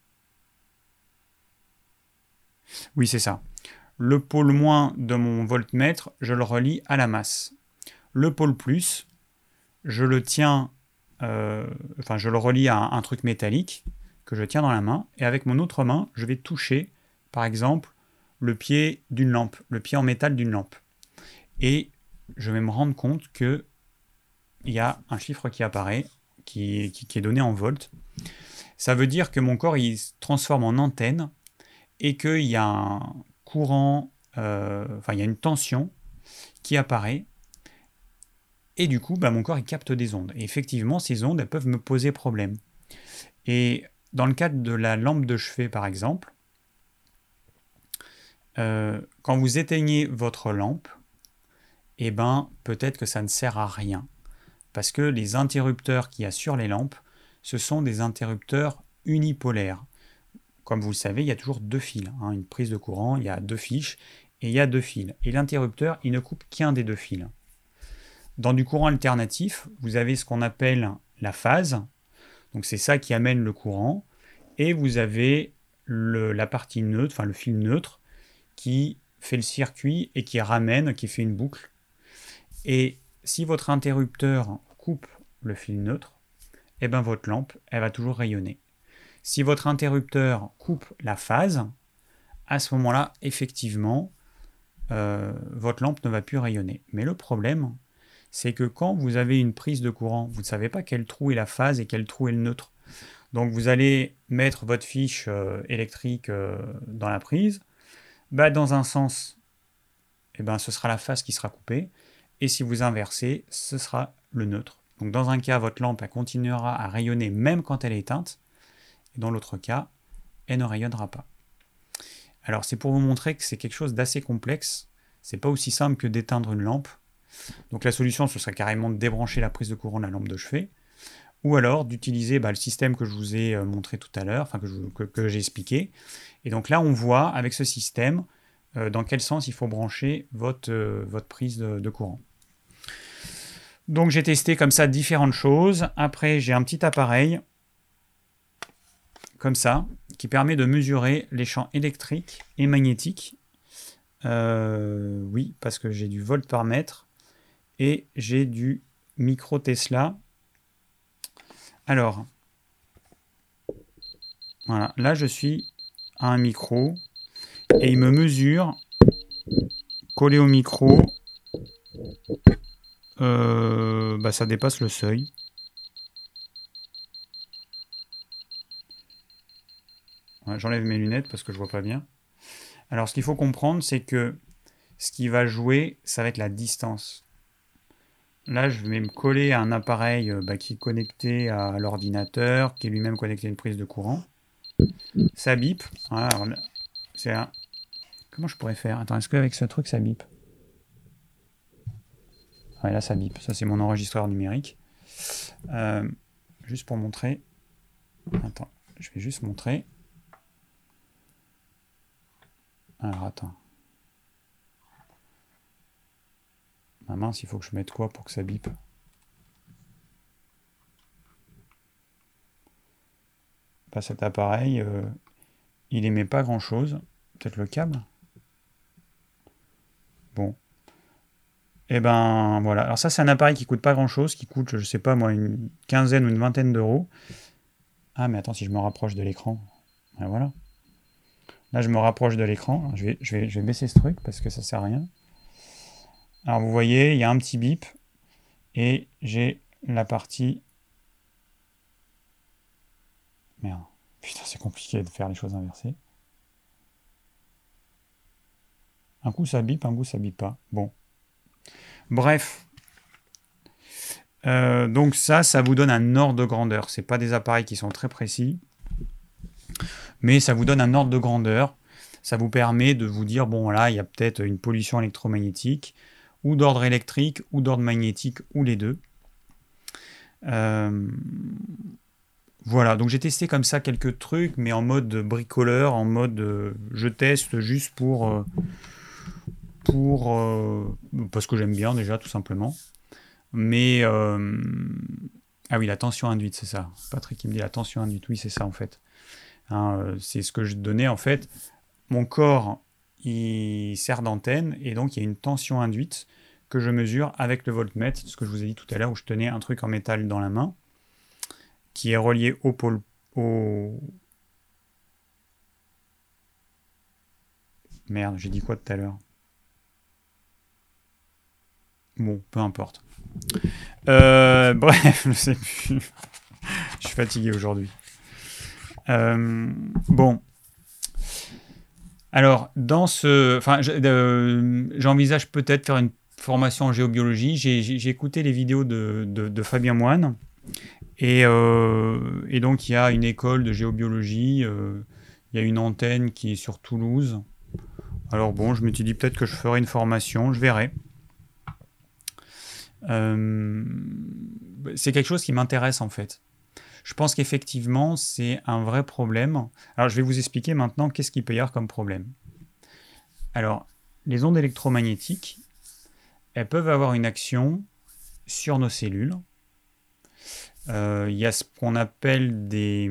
Oui, c'est ça. Le pôle moins de mon voltmètre, je le relie à la masse. Le pôle plus, je le tiens, euh, enfin, je le relie à un, truc métallique que je tiens dans la main, et avec mon autre main, je vais toucher, par exemple, le pied d'une lampe, le pied en métal d'une lampe. Et je vais me rendre compte que il y a un chiffre qui apparaît, qui, qui est donné en volts. Ça veut dire que mon corps il se transforme en antenne et qu'il y a un courant, euh, enfin il y a une tension qui apparaît. Et du coup, bah, mon corps il capte des ondes. Et effectivement, ces ondes elles peuvent me poser problème. Et dans le cadre de la lampe de chevet, par exemple, euh, quand vous éteignez votre lampe, eh ben, peut-être que ça ne sert à rien. Parce que les interrupteurs qu'il y a sur les lampes ce sont des interrupteurs unipolaires. Comme vous le savez, il y a toujours deux fils. Hein. Une prise de courant, il y a deux fiches et il y a deux fils. Et l'interrupteur, il ne coupe qu'un des deux fils. Dans du courant alternatif, vous avez ce qu'on appelle la phase. Donc c'est ça qui amène le courant. Et vous avez la partie neutre, enfin le fil neutre, qui fait le circuit et qui ramène, qui fait une boucle. Et si votre interrupteur coupe le fil neutre, eh ben votre lampe, elle va toujours rayonner. Si votre interrupteur coupe la phase, à ce moment-là, effectivement, euh, votre lampe ne va plus rayonner. Mais le problème, c'est que quand vous avez une prise de courant, vous ne savez pas quel trou est la phase et quel trou est le neutre. Donc vous allez mettre votre fiche euh, électrique euh, dans la prise. Bah, dans un sens, eh ben, ce sera la phase qui sera coupée. Et si vous inversez, ce sera le neutre. Donc dans un cas, votre lampe continuera à rayonner même quand elle est éteinte, et dans l'autre cas, elle ne rayonnera pas. Alors c'est pour vous montrer que c'est quelque chose d'assez complexe. C'est pas aussi simple que d'éteindre une lampe. Donc la solution, ce serait carrément de débrancher la prise de courant de la lampe de chevet, ou alors d'utiliser bah, le système que je vous ai euh, montré tout à l'heure, enfin que, j'ai expliqué. Et donc là, on voit avec ce système euh, dans quel sens il faut brancher votre, euh, votre prise de courant. Donc j'ai testé comme ça différentes choses. Après, j'ai un petit appareil, comme ça, qui permet de mesurer les champs électriques et magnétiques. Euh, oui, parce que j'ai du volt par mètre et j'ai du micro Tesla. Alors, voilà, là je suis à un micro et il me mesure collé au micro bah, ça dépasse le seuil. J'enlève mes lunettes parce que je vois pas bien. Alors ce qu'il faut comprendre, c'est que ce qui va jouer, ça va être la distance. Là, je vais me coller à un appareil euh, bah, qui est connecté à l'ordinateur, qui est lui-même connecté à une prise de courant. Ça bip. c'est. Comment je pourrais faire? Attends, est-ce qu'avec ce truc, ça bip? Ouais, là, ça bip. Ça, c'est mon enregistreur numérique. Euh, juste pour montrer. Attends, je vais juste montrer. Alors, attends. Ah mince, il faut que je mette quoi pour que ça bip? Pas cet appareil, euh, il émet pas grand chose. Peut-être le câble? Bon. Et eh ben voilà. Alors ça c'est un appareil qui coûte pas grand chose, qui coûte, je sais pas moi, une quinzaine ou une vingtaine d'euros. Ah mais attends, si je me rapproche de l'écran. Ben voilà. Là je me rapproche de l'écran. Je vais, je, vais, je vais baisser ce truc parce que ça sert à rien. Alors vous voyez, il y a un petit bip. Et j'ai la partie. Merde. Putain, c'est compliqué de faire les choses inversées. Un coup ça bip, un coup ça bip pas. Bon. Bref. donc ça, ça vous donne un ordre de grandeur. Ce pas des appareils qui sont très précis, mais ça vous donne un ordre de grandeur. Ça vous permet de vous dire, bon là, il y a peut-être une pollution électromagnétique, ou d'ordre électrique, ou d'ordre magnétique, ou les deux. Euh, voilà, donc j'ai testé comme ça quelques trucs, mais en mode bricoleur, en mode euh, je teste juste pour. Euh, pour parce que j'aime bien déjà, tout simplement. Mais. ah oui, la tension induite, c'est ça. Patrick qui me dit la tension induite, oui, c'est ça en fait. Hein, c'est ce que je donnais en fait. Mon corps, il sert d'antenne, et donc il y a une tension induite que je mesure avec le voltmètre, ce que je vous ai dit tout à l'heure où je tenais un truc en métal dans la main qui est relié au pôle au Merde, j'ai dit quoi tout à l'heure? Bon, peu importe. Euh, bref, je sais plus. je suis fatigué aujourd'hui. Euh, bon. Alors, dans ce. Enfin, euh, j'envisage peut-être faire une formation en géobiologie. J'ai écouté les vidéos de, Fabien Moine. Et, donc, il y a une école de géobiologie. Il y a une antenne qui est sur Toulouse. Alors, bon, je me suis dit peut-être que je ferai une formation. Je verrai. Euh, c'est quelque chose qui m'intéresse en fait. Je pense qu'effectivement, c'est un vrai problème. Alors, je vais vous expliquer maintenant qu'est-ce qu'il peut y avoir comme problème. Alors, les ondes électromagnétiques, elles peuvent avoir une action sur nos cellules. Euh, il y a ce qu'on appelle des...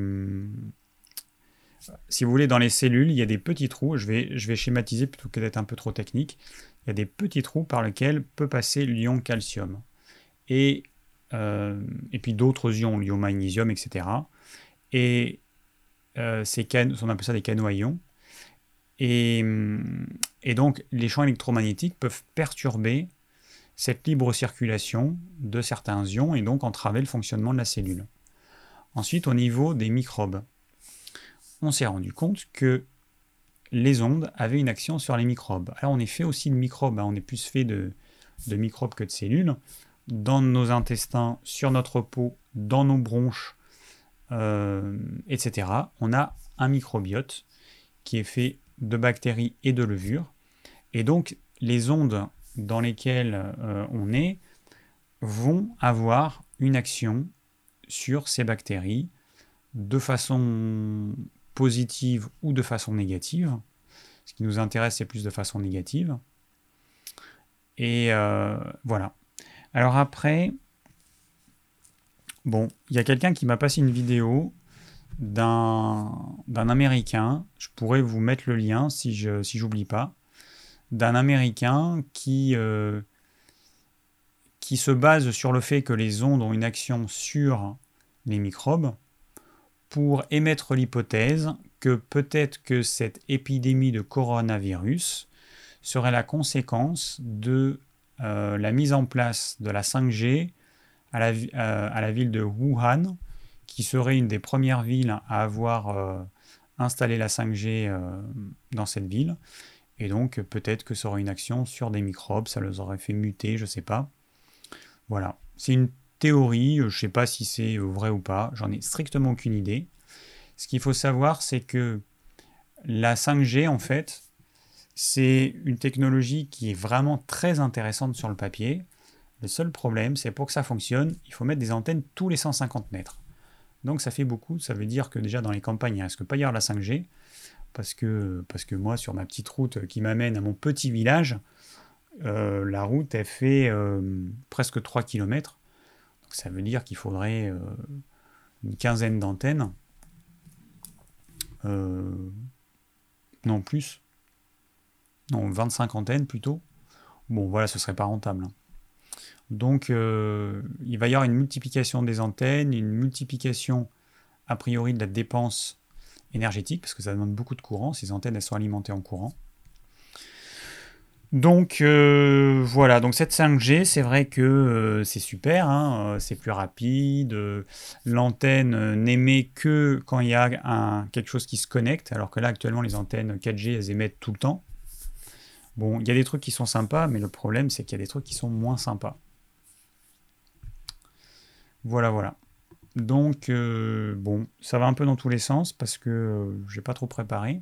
Si vous voulez, dans les cellules, il y a des petits trous. Je vais, je vais schématiser plutôt que d'être un peu trop technique. Il y a des petits trous par lesquels peut passer l'ion calcium. Et, euh, et puis d'autres ions, l'ion magnésium, etc. Et euh, ces on appelle ça des canaux à ions. Et, et, donc, les champs électromagnétiques peuvent perturber cette libre circulation de certains ions et donc entraver le fonctionnement de la cellule. Ensuite, au niveau des microbes, on s'est rendu compte que les ondes avaient une action sur les microbes. Alors on est fait aussi de microbes, hein. on est plus fait de, microbes que de cellules. Dans nos intestins, sur notre peau, dans nos bronches, euh, etc., on a un microbiote qui est fait de bactéries et de levures. Et donc les ondes dans lesquels euh, on est vont avoir une action sur ces bactéries de façon positive ou de façon négative. Ce qui nous intéresse, c'est plus de façon négative. Et euh, voilà. Alors après, bon, il y a quelqu'un qui m'a passé une vidéo d'un Américain. Je pourrais vous mettre le lien si je si j'oublie pas d'un Américain qui, euh, qui se base sur le fait que les ondes ont une action sur les microbes pour émettre l'hypothèse que peut-être que cette épidémie de coronavirus serait la conséquence de euh, la mise en place de la 5G à la, euh, à la, ville de Wuhan, qui serait une des premières villes à avoir installé la 5G dans cette ville, et donc peut-être que ça aurait une action sur des microbes, ça les aurait fait muter, je ne sais pas. Voilà, c'est une théorie, je ne sais pas si c'est vrai ou pas, j'en ai strictement aucune idée. Ce qu'il faut savoir, c'est que la 5G, en fait, c'est une technologie qui est vraiment très intéressante sur le papier. Le seul problème, c'est pour que ça fonctionne, il faut mettre des antennes tous les 150 mètres. Donc ça fait beaucoup, ça veut dire que déjà dans les campagnes, il ne reste que pas y la 5G parce que, parce que moi, sur ma petite route qui m'amène à mon petit village, euh, la route, elle fait euh, presque 3 km. Donc ça veut dire qu'il faudrait euh, une quinzaine d'antennes. non, plus. Non, 25 antennes plutôt. Bon, voilà, ce serait pas rentable. Hein. Donc, il va y avoir une multiplication des antennes, une multiplication a priori de la dépense énergétique, parce que ça demande beaucoup de courant. Ces antennes, elles sont alimentées en courant. Donc euh, voilà, donc cette 5G, c'est vrai que euh, c'est super, hein, euh, c'est plus rapide, l'antenne n'émet que quand il y a un, quelque chose qui se connecte, alors que là actuellement les antennes 4G, elles émettent tout le temps. Bon, il y a des trucs qui sont sympas, mais le problème c'est qu'il y a des trucs qui sont moins sympas. Voilà, voilà. Donc, bon, ça va un peu dans tous les sens parce que j'ai pas trop préparé.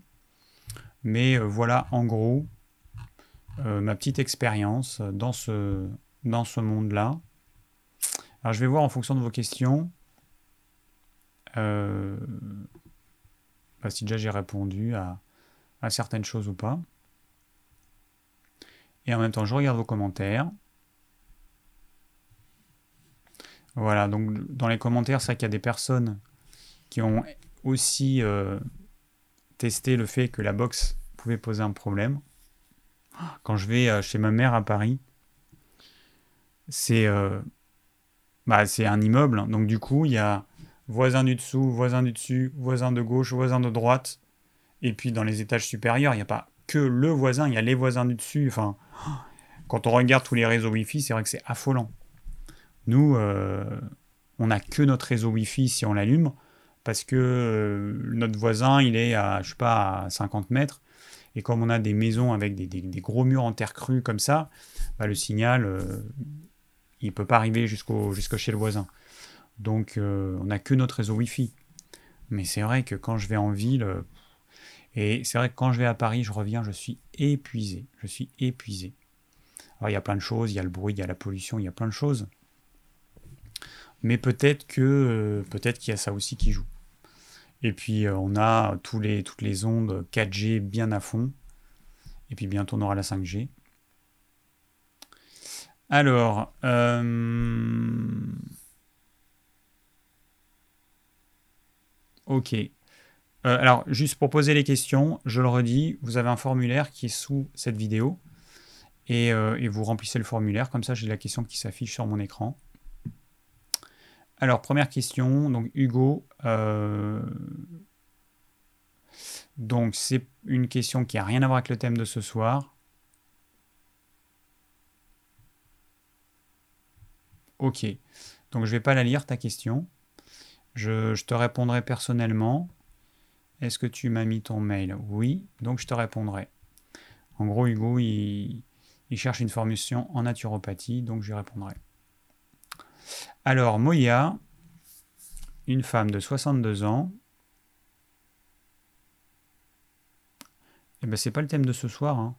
Mais voilà, en gros, ma petite expérience dans ce, dans ce monde-là. Alors, je vais voir en fonction de vos questions. Bah, si déjà j'ai répondu à, certaines choses ou pas. Et en même temps, je regarde vos commentaires. Voilà, donc dans les commentaires, c'est vrai qu'il y a des personnes qui ont aussi euh, testé le fait que la box pouvait poser un problème. Quand je vais euh, chez ma mère à Paris, c'est euh, bah, un immeuble, donc du coup, il y a voisin du dessous, voisin du dessus, voisin de gauche, voisin de droite, et puis dans les étages supérieurs, il n'y a pas que le voisin, il y a les voisins du dessus. Enfin, quand on regarde tous les réseaux Wi-Fi, c'est vrai que c'est affolant. Nous, euh, on n'a que notre réseau Wi-Fi si on l'allume, parce que notre voisin, il est à, je à 50 mètres. Et comme on a des maisons avec des, gros murs en terre crue comme ça, bah, le signal, euh, il ne peut pas arriver jusqu'au, chez le voisin. Donc, on n'a que notre réseau Wi-Fi. Mais c'est vrai que quand je vais en ville, et c'est vrai que quand je vais à Paris, je reviens, je suis épuisé. Je suis épuisé. Alors, il y a plein de choses, il y a le bruit, il y a la pollution, il y a plein de choses. Mais peut-être que euh, peut-être qu'il y a ça aussi qui joue. Et puis euh, on a tous les, toutes les ondes 4G bien à fond. Et puis bientôt on aura la 5G. Alors, euh, ok. alors, juste pour poser les questions, je le redis, vous avez un formulaire qui est sous cette vidéo. Et vous remplissez le formulaire, comme ça j'ai la question qui s'affiche sur mon écran. Alors, première question, donc Hugo. Euh, donc, c'est une question qui n'a rien à voir avec le thème de ce soir. Ok. Donc, je ne vais pas la lire, ta question. Je, te répondrai personnellement. Est-ce que tu m'as mis ton mail? Oui, donc je te répondrai. En gros, Hugo, il, il cherche une formation en naturopathie, donc je lui répondrai. Alors, Moya, une femme de 62 ans. Eh ben, c'est pas le thème de ce soir. Hein.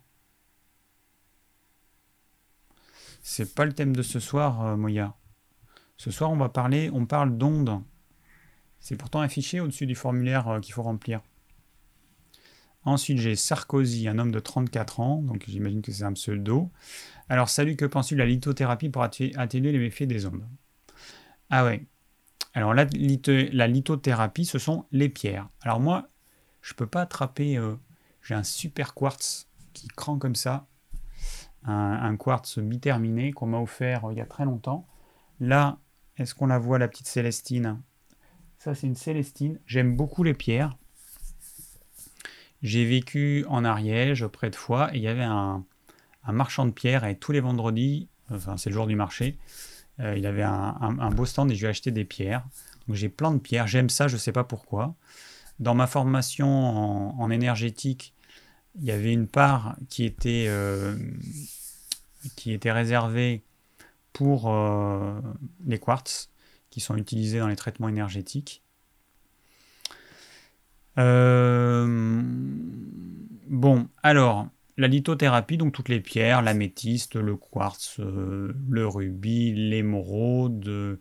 C'est pas le thème de ce soir, euh, Moya. Ce soir, on va parler, on parle d'ondes. C'est pourtant affiché au-dessus du formulaire euh, qu'il faut remplir. Ensuite, j'ai Sarkozy, un homme de 34 ans, donc j'imagine que c'est un pseudo. Alors, salut, que penses-tu de la lithothérapie pour atténuer les méfaits des ondes? Ah ouais. Alors la, lithothérapie, ce sont les pierres. Alors moi, je peux pas attraper. Euh, j'ai un super quartz qui crant comme ça. Un, quartz biterminé qu'on m'a offert euh, il y a très longtemps. Là, est-ce qu'on la voit, la petite Célestine? Ça, c'est une Célestine. J'aime beaucoup les pierres. J'ai vécu en Ariège près de Foix il y avait un, un marchand de pierres et tous les vendredis, enfin c'est le jour du marché, euh, il avait un, beau stand et je lui ai acheté des pierres. Donc j'ai plein de pierres, j'aime ça, je ne sais pas pourquoi. Dans ma formation en, énergétique, il y avait une part qui était, euh, réservée pour euh, les quartz qui sont utilisés dans les traitements énergétiques. bon, alors, la lithothérapie, donc toutes les pierres, l'améthyste, le quartz, euh, le rubis, l'émeraude,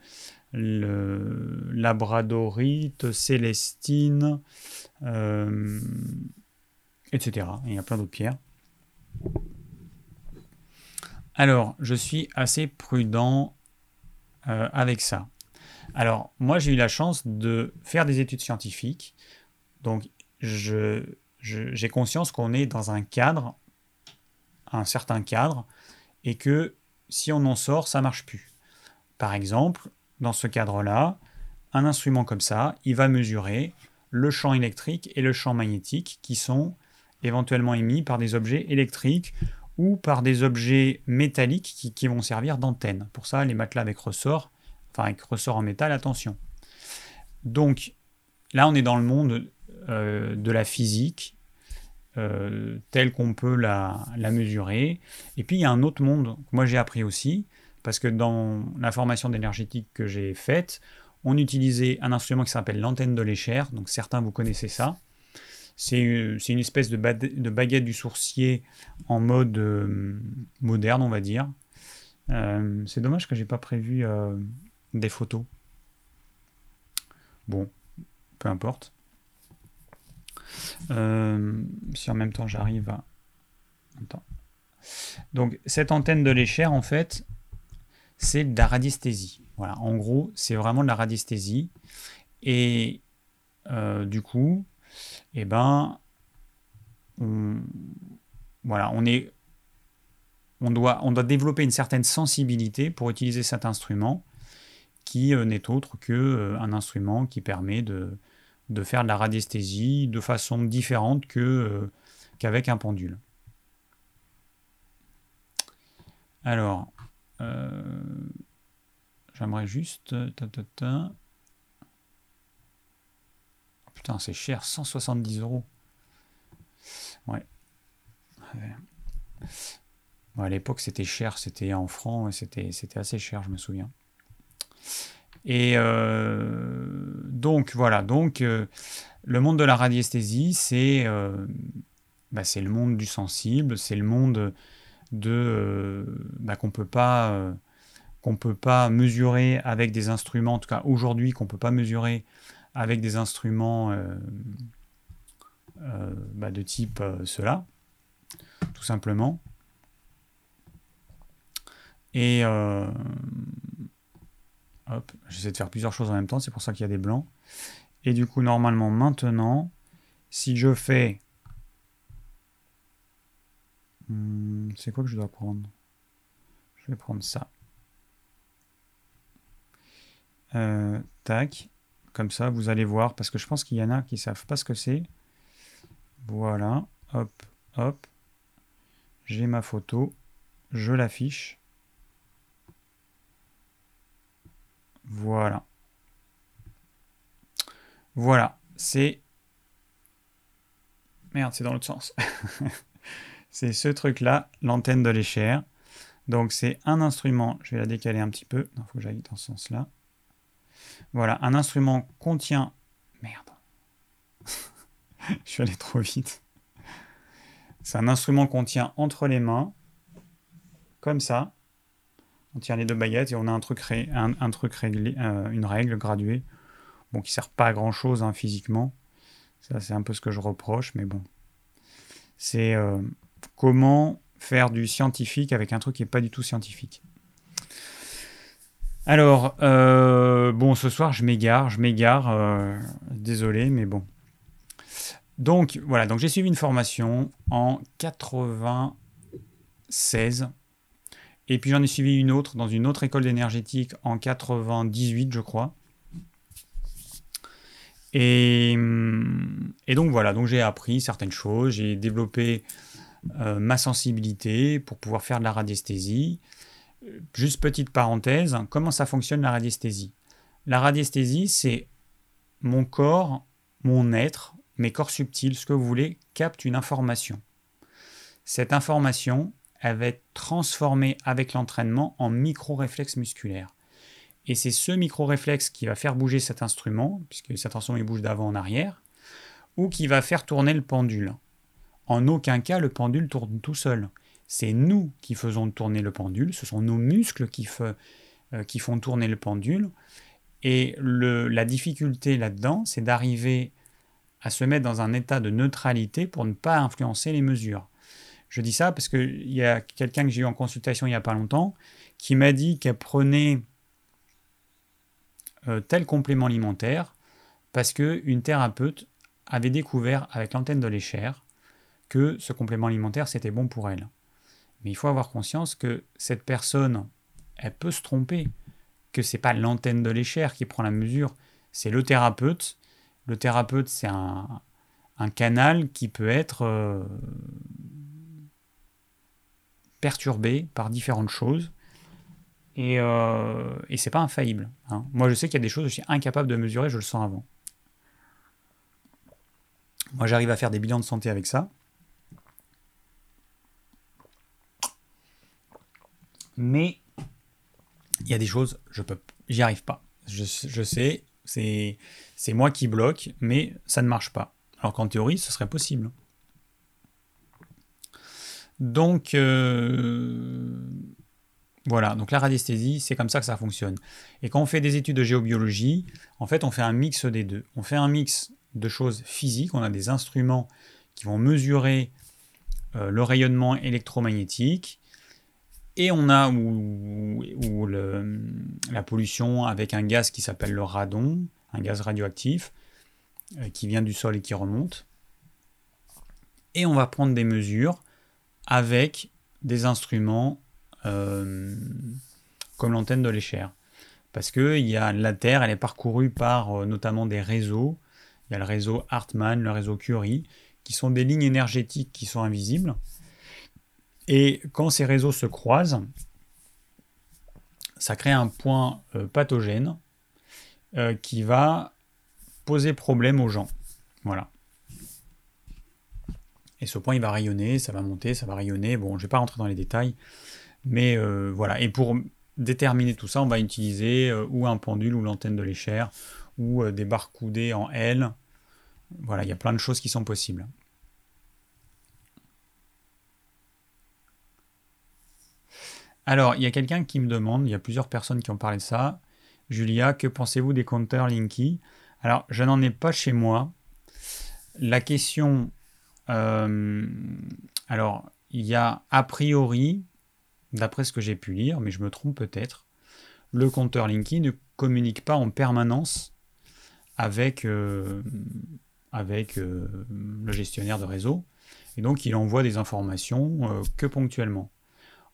le labradorite, célestine, euh, etc. Il y a plein d'autres pierres. Alors, je suis assez prudent euh, avec ça. Alors, moi, j'ai eu la chance de faire des études scientifiques. Donc, j'ai conscience qu'on est dans un cadre un certain cadre et que si on en sort, ça marche plus. Par exemple, dans ce cadre-là, un instrument comme ça, il va mesurer le champ électrique et le champ magnétique qui sont éventuellement émis par des objets électriques ou par des objets métalliques qui, vont servir d'antenne. Pour ça, les matelas avec ressort, enfin avec ressort en métal, attention. Donc là, on est dans le monde euh, de la physique, euh, telle qu'on peut la, mesurer. Et puis il y a un autre monde que moi j'ai appris aussi, parce que dans la formation d'énergétique que j'ai faite, on utilisait un instrument qui s'appelle l'antenne de l'échelle, donc certains vous connaissez ça. C'est une espèce de, baguette du sourcier en mode euh, moderne, on va dire. Euh, c'est dommage que j'ai pas prévu euh, des photos. Bon, peu importe. Si en même temps j'arrive à... Donc cette antenne de l'échelle, en fait, c'est de la radiesthésie. Voilà, en gros, c'est vraiment de la radiesthésie. Et du coup, eh ben, on, voilà, on est, on doit, on développer une certaine sensibilité pour utiliser cet instrument, qui euh, n'est autre que euh, un instrument qui permet de, de, faire de la radiesthésie de façon différente que euh, qu'avec un pendule. Alors, j'aimerais juste. Putain, c'est cher, 170 euros. Ouais. à l'époque, c'était cher, c'était en francs, c'était, c'était assez cher, je me souviens. Et euh, donc, voilà, donc, euh, le monde de la radiesthésie, c'est, euh, bah, c'est le monde du sensible, c'est le monde de, bah, qu'on peut pas qu'on peut pas mesurer avec des instruments, en tout cas aujourd'hui qu'on peut pas mesurer avec des instruments bah, de type cela, tout simplement. Et hop, j'essaie de faire plusieurs choses en même temps, c'est pour ça qu'il y a des blancs. Et du coup, normalement, maintenant, si je fais... Hmm, c'est quoi que je dois prendre? Je vais prendre ça. tac. Comme ça, vous allez voir, parce que je pense qu'il y en a qui ne savent pas ce que c'est. Voilà, hop, hop. J'ai ma photo, je l'affiche. Voilà. Voilà, c'est... Merde, c'est dans l'autre sens. c'est ce truc-là, l'antenne de l'échelle. Donc c'est un instrument, je vais la décaler un petit peu, il faut que j'aille dans ce sens-là. Voilà, un instrument contient... Merde. Je suis allé trop vite. C'est un instrument qu'on tient entre les mains, comme ça. On tient les deux baguettes et on a un truc, euh, une règle graduée, bon, qui sert pas à grand chose hein, physiquement. Ça, c'est un peu ce que je reproche, mais bon. C'est euh, comment faire du scientifique avec un truc qui n'est pas du tout scientifique. Alors, euh, bon, ce soir, je m'égare, je m'égare, désolé, mais bon. Donc, voilà, donc j'ai suivi une formation en 96, et puis j'en ai suivi une autre dans une autre école d'énergétique en 98, je crois. Et, donc voilà, donc j'ai appris certaines choses, j'ai développé euh, ma sensibilité pour pouvoir faire de la radiesthésie. Juste petite parenthèse, comment ça fonctionne la radiesthésie? La radiesthésie, c'est mon corps, mon être, mes corps subtils, ce que vous voulez, capte une information. Cette information, elle va être transformée avec l'entraînement en micro-réflexe musculaire. Et c'est ce micro-réflexe qui va faire bouger cet instrument, puisque cet instrument il bouge d'avant en arrière, ou qui va faire tourner le pendule. En aucun cas, le pendule tourne tout seul. C'est nous qui faisons tourner le pendule, ce sont nos muscles qui, euh, qui font tourner le pendule. Et la difficulté là-dedans, c'est d'arriver à se mettre dans un état de neutralité pour ne pas influencer les mesures. Je dis ça parce qu'il y a quelqu'un que j'ai eu en consultation il n'y a pas longtemps qui m'a dit qu'elle prenait euh, tel complément alimentaire parce qu'une thérapeute avait découvert avec l'antenne de l'échelle que ce complément alimentaire c'était bon pour elle. Mais il faut avoir conscience que cette personne, elle peut se tromper, que c'est pas l'antenne de l'échelle qui prend la mesure, c'est le thérapeute. Le thérapeute, c'est un, canal qui peut être euh, perturbé par différentes choses. Et, euh, c'est pas infaillible. Hein. Moi, je sais qu'il y a des choses que je suis incapable de mesurer, je le sens avant. Moi, j'arrive à faire des bilans de santé avec ça. Mais Il y a des choses, je peux, j'y arrive pas. Je, sais, c'est moi qui bloque, mais ça ne marche pas. Alors qu'en théorie, ce serait possible. Donc, euh, voilà, donc la radiesthésie, c'est comme ça que ça fonctionne. Et quand on fait des études de géobiologie, en fait, on fait un mix des deux. On fait un mix de choses physiques, on a des instruments qui vont mesurer euh, le rayonnement électromagnétique, et on a ou, la pollution avec un gaz qui s'appelle le radon, un gaz radioactif, euh, qui vient du sol et qui remonte. Et on va prendre des mesures avec des instruments euh, comme l'antenne de l'échelle. Parce que y a, la Terre, elle est parcourue par euh, notamment des réseaux. Il y a le réseau Hartmann, le réseau Curie, qui sont des lignes énergétiques qui sont invisibles. Et quand ces réseaux se croisent, ça crée un point euh, pathogène qui va poser problème aux gens. Voilà. Et ce point, il va rayonner, ça va monter, ça va rayonner. Bon, je ne vais pas rentrer dans les détails. Mais euh, voilà. Et pour déterminer tout ça, on va utiliser euh, ou un pendule ou l'antenne de l'échelle ou euh, des barres coudées en L. Voilà, il y a plein de choses qui sont possibles. Alors, il y a quelqu'un qui me demande, il y a plusieurs personnes qui ont parlé de ça. Julia, que pensez-vous des compteurs Linky? Alors, je n'en ai pas chez moi. La question alors, il y a a priori, d'après ce que j'ai pu lire, mais je me trompe peut-être, le compteur Linky ne communique pas en permanence avec, euh, euh, le gestionnaire de réseau. Et donc, il envoie des informations que ponctuellement.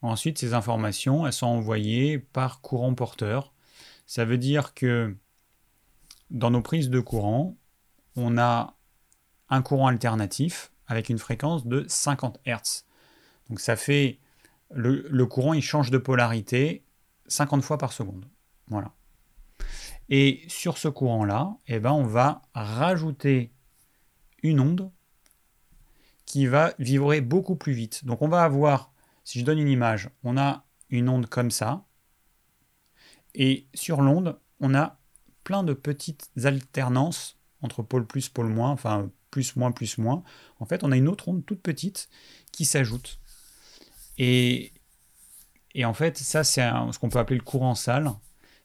Ensuite, ces informations, elles sont envoyées par courant porteur. Ça veut dire que dans nos prises de courant, on a un courant alternatif avec une fréquence de 50 Hz. Donc ça fait le, courant il change de polarité 50 fois par seconde. Voilà. Et sur ce courant-là, eh ben, on va rajouter une onde qui va vibrer beaucoup plus vite. Donc on va avoir, si je donne une image, on a une onde comme ça, et sur l'onde, on a plein de petites alternances entre pôle plus, pôle moins, enfin plus, moins, plus, moins, en fait, on a une autre onde toute petite qui s'ajoute. Et, en fait, ça, c'est ce qu'on peut appeler le courant sale.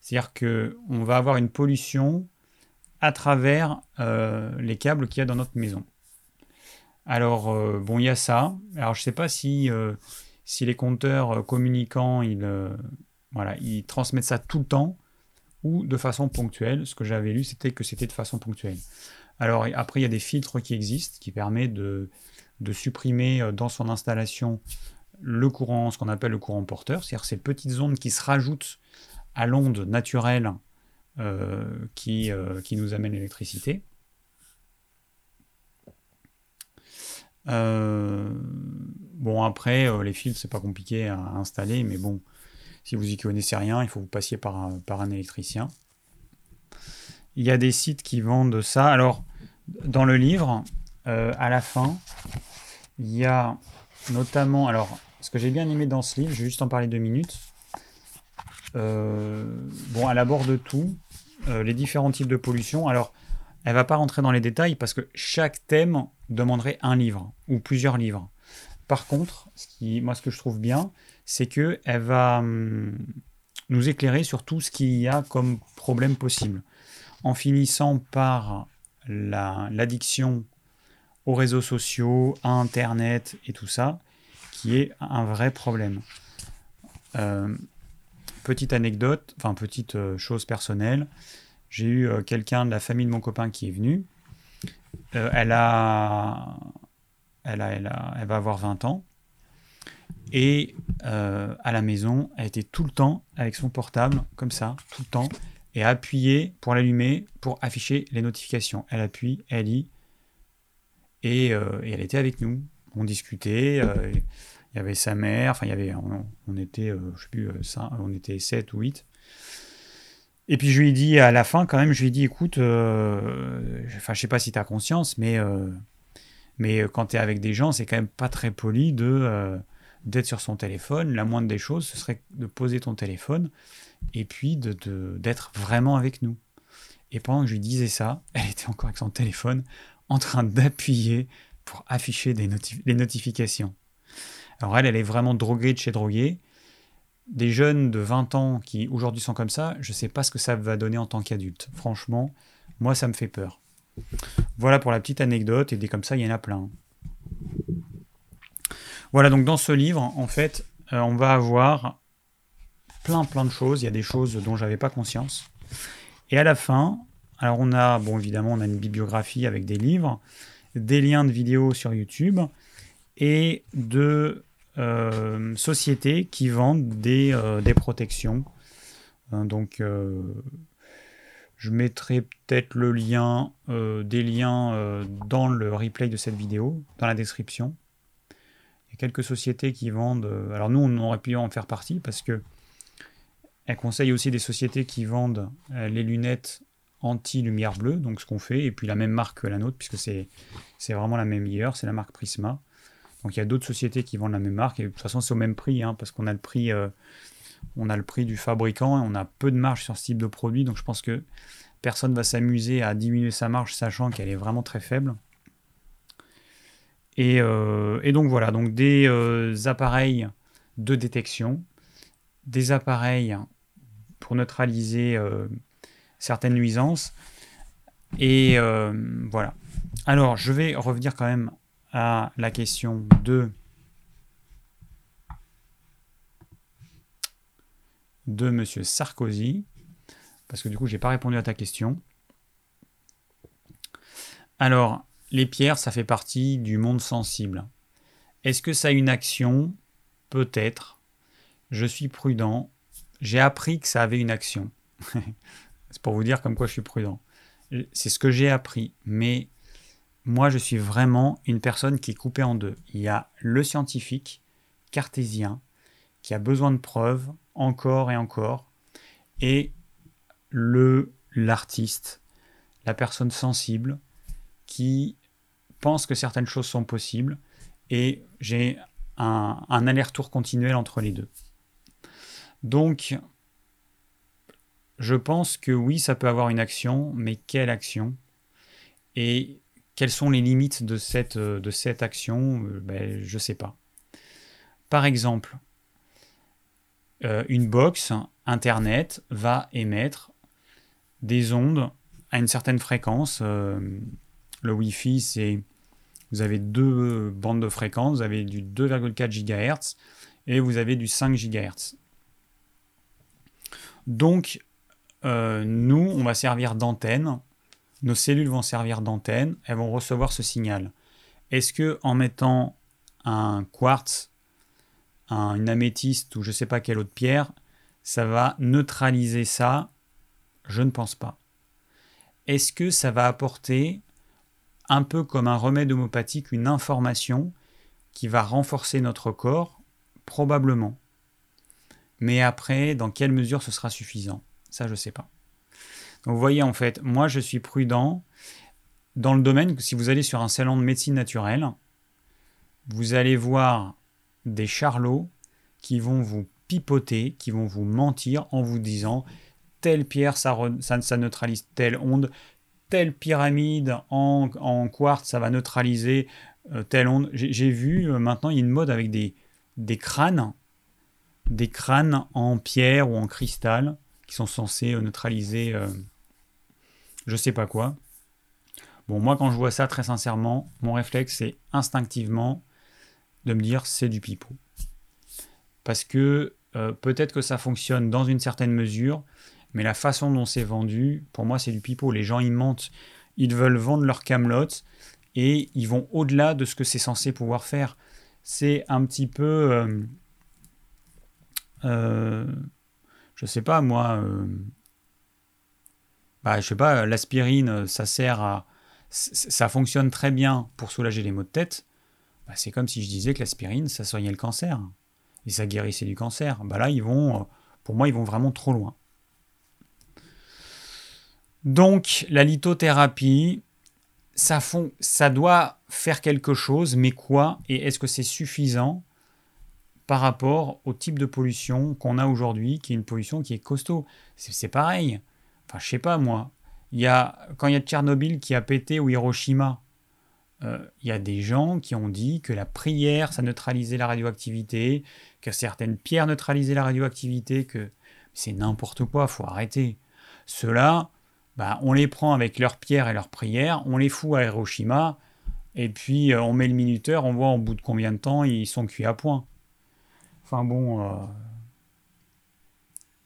C'est-à-dire qu'on va avoir une pollution à travers euh, les câbles qu'il y a dans notre maison. Alors, euh, bon, il y a ça. Alors, je ne sais pas si, euh, si les compteurs communicants, ils, voilà, ils transmettent ça tout le temps ou de façon ponctuelle. Ce que j'avais lu, c'était que c'était de façon ponctuelle. Alors après, il y a des filtres qui existent qui permettent de, supprimer euh, dans son installation le courant, ce qu'on appelle le courant porteur, c'est-à-dire ces petites ondes qui se rajoutent à l'onde naturelle euh, qui, euh, qui, nous amène l'électricité. bon après, les filtres c'est pas compliqué à installer, mais bon, si vous y connaissez rien, il faut vous passiez par un électricien. Il y a des sites qui vendent ça. Alors, dans le livre, euh, à la fin, il y a notamment. Alors, ce que j'ai bien aimé dans ce livre, je vais juste en parler deux minutes. Euh, bon, elle aborde tout, euh, les différents types de pollution. Alors, elle va pas rentrer dans les détails parce que chaque thème demanderait un livre ou plusieurs livres. Par contre, moi, ce que je trouve bien, c'est que elle va hum, nous éclairer sur tout ce qu'il y a comme problème possible en finissant par l'addiction aux réseaux sociaux, à Internet et tout ça, qui est un vrai problème. Euh, petite anecdote, enfin petite euh, chose personnelle, j'ai eu euh, quelqu'un de la famille de mon copain qui est venu. elle, a, elle, va avoir 20 ans. Et à la maison, elle était tout le temps avec son portable, comme ça, tout le temps et appuyer pour l'allumer pour afficher les notifications. Elle appuie, elle lit et, euh, elle était avec nous. On discutait. Euh, il y avait sa mère. Enfin, il y avait, on, était, euh, je sais plus, on était 7 ou 8. Et puis je lui ai dit à la fin, quand même, je lui ai dit, écoute, enfin, je sais pas si tu as conscience, mais, mais quand tu es avec des gens, c'est quand même pas très poli de d'être sur son téléphone. La moindre des choses, ce serait de poser ton téléphone et puis d'être de, d'être vraiment avec nous. Et pendant que je lui disais ça, elle était encore avec son téléphone en train d'appuyer pour afficher les notifications. Alors elle, elle est vraiment droguée de chez droguée. Des jeunes de 20 ans qui aujourd'hui sont comme ça, je ne sais pas ce que ça va donner en tant qu'adulte. Franchement, moi ça me fait peur. Voilà pour la petite anecdote, et des comme ça, il y en a plein. Voilà, donc dans ce livre, en fait, euh, on va avoir plein plein de choses. Il y a des choses dont j'avais pas conscience. Et à la fin, alors on a, bon évidemment, on a une bibliographie avec des livres, des liens de vidéos sur YouTube et de euh, sociétés qui vendent des, euh, des protections. Hein, donc je mettrai peut-être le lien, des liens dans le replay de cette vidéo, dans la description. Il y a quelques sociétés qui vendent. alors nous, on aurait pu en faire partie parce que elle conseille aussi des sociétés qui vendent euh, les lunettes anti-lumière bleue, donc ce qu'on fait, et puis la même marque que la nôtre, puisque c'est, c'est vraiment la même meilleure, c'est la marque Prisma. Donc il y a d'autres sociétés qui vendent la même marque, et de toute façon c'est au même prix, hein, parce qu'on a le prix, euh, on a le prix du fabricant, et on a peu de marge sur ce type de produit, donc je pense que personne va s'amuser à diminuer sa marge, sachant qu'elle est vraiment très faible. Et, euh, et donc voilà, donc des appareils de détection, des appareils pour neutraliser euh, certaines nuisances. Et euh, voilà. Alors, je vais revenir quand même à la question de de Monsieur Sarkozy, parce que du coup, j'ai pas répondu à ta question. Alors, les pierres, ça fait partie du monde sensible. Est-ce que ça a une action? Peut-être je suis prudent. J'ai appris que ça avait une action. c'est pour vous dire comme quoi je suis prudent. C'est ce que j'ai appris. Mais moi, je suis vraiment une personne qui est coupée en deux. Il y a le scientifique cartésien qui a besoin de preuves encore et encore, et le l'artiste, la personne sensible qui pense que certaines choses sont possibles, et j'ai un aller-retour continuel entre les deux. Donc, je pense que oui, ça peut avoir une action, mais quelle action? Et quelles sont les limites de cette, cette action? Euh, ben, Je ne sais pas. Par exemple, euh, une box Internet va émettre des ondes à une certaine fréquence. Euh, le Wi-Fi, c'est vous avez deux bandes de fréquences, vous avez du 2,4 GHz et vous avez du 5 GHz. Donc, euh, nous, on va servir d'antenne. Nos cellules vont servir d'antenne. Elles vont recevoir ce signal. Est-ce que en mettant un quartz, une améthyste ou je ne sais pas quelle autre pierre, ça va neutraliser ça? Je ne pense pas. Est-ce que ça va apporter, un peu comme un remède homopathique, une information qui va renforcer notre corps? Probablement. Mais après, dans quelle mesure ce sera suffisant? Ça, je ne sais pas. Donc vous voyez, en fait, moi, je suis prudent dans le domaine, si vous allez sur un salon de médecine naturelle, vous allez voir des charlots qui vont vous pipoter, qui vont vous mentir en vous disant telle pierre, ça, neutralise telle onde, telle pyramide en, quartz, ça va neutraliser euh, telle onde. J'ai vu, euh, maintenant, il y a une mode avec des crânes des crânes en pierre ou en cristal qui sont censés euh, neutraliser je euh, je sais pas quoi. Bon, moi, quand je vois ça, très sincèrement, mon réflexe, c'est instinctivement de me dire c'est du pipeau. Parce que euh, peut-être que ça fonctionne dans une certaine mesure, mais la façon dont c'est vendu, pour moi, c'est du pipeau. Les gens, ils mentent, ils veulent vendre leur camelote et ils vont au-delà de ce que c'est censé pouvoir faire. C'est un petit peu. Je sais pas, moi. Euh, bah, je sais pas, l'aspirine, ça sert à. Ça fonctionne très bien pour soulager les maux de tête. Bah, c'est comme si je disais que l'aspirine, ça soignait le cancer. Et ça guérissait du cancer. Bah là, ils vont. Pour moi, ils vont vraiment trop loin. Donc, la lithothérapie, ça, ça doit faire quelque chose, mais quoi? Et est-ce que c'est suffisant? Par rapport au type de pollution qu'on a aujourd'hui, qui est une pollution qui est costaud. C'est pareil. Enfin, je sais pas moi. Il y a, quand il y a Tchernobyl qui a pété ou Hiroshima, euh, il y a des gens qui ont dit que la prière, ça neutralisait la radioactivité, que certaines pierres neutralisaient la radioactivité, que c'est n'importe quoi, faut arrêter. Ceux-là, bah, on les prend avec leurs pierres et leurs prières, on les fout à Hiroshima, et puis euh, on met le minuteur, on voit au bout de combien de temps ils sont cuits à point. Enfin bon, euh,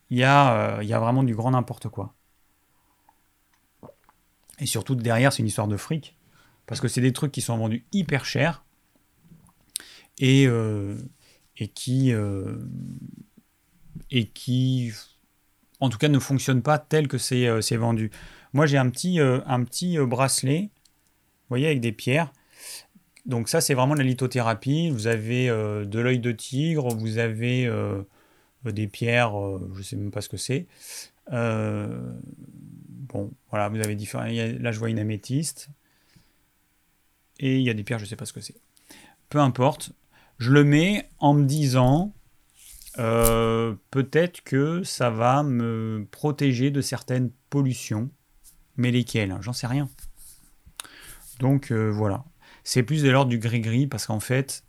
il y, a, vraiment du grand n'importe quoi. Et surtout derrière, c'est une histoire de fric parce que c'est des trucs qui sont vendus hyper cher et, euh, qui euh, et qui en tout cas ne fonctionnent pas tel que c'est euh, vendu. Moi j'ai un petit, un petit bracelet, vous voyez, avec des pierres. Donc ça c'est vraiment la lithothérapie. Vous avez de l'œil de tigre, vous avez des pierres, je ne sais même pas ce que c'est. bon, voilà, vous avez différents. Là je vois une améthyste et il y a des pierres, je ne sais pas ce que c'est. Peu importe, je le mets en me disant euh, peut-être que ça va me protéger de certaines pollutions, mais lesquelles J'en sais rien. Donc euh, voilà, c'est plus de l'ordre du gris-gris parce qu'en fait,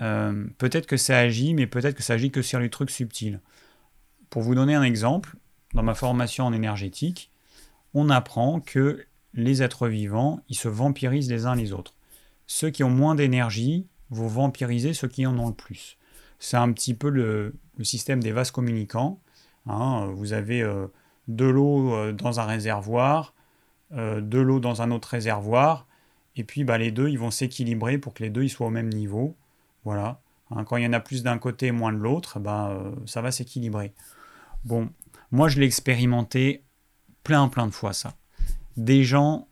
euh, peut-être que ça agit, mais peut-être que ça agit que sur les trucs subtils. Pour vous donner un exemple, dans ma formation en énergétique, on apprend que les êtres vivants, ils se vampirisent les uns les autres. Ceux qui ont moins d'énergie vont vampiriser ceux qui en ont le plus. C'est un petit peu le, système des vases communicants. Hein. vous avez euh, de l'eau euh, dans un réservoir, de l'eau dans un autre réservoir, et puis bah, les deux, ils vont s'équilibrer pour que les deux ils soient au même niveau. Voilà. Hein. quand il y en a plus d'un côté et moins de l'autre, bah, ça va s'équilibrer. Bon, moi je l'ai expérimenté plein plein de fois ça des gens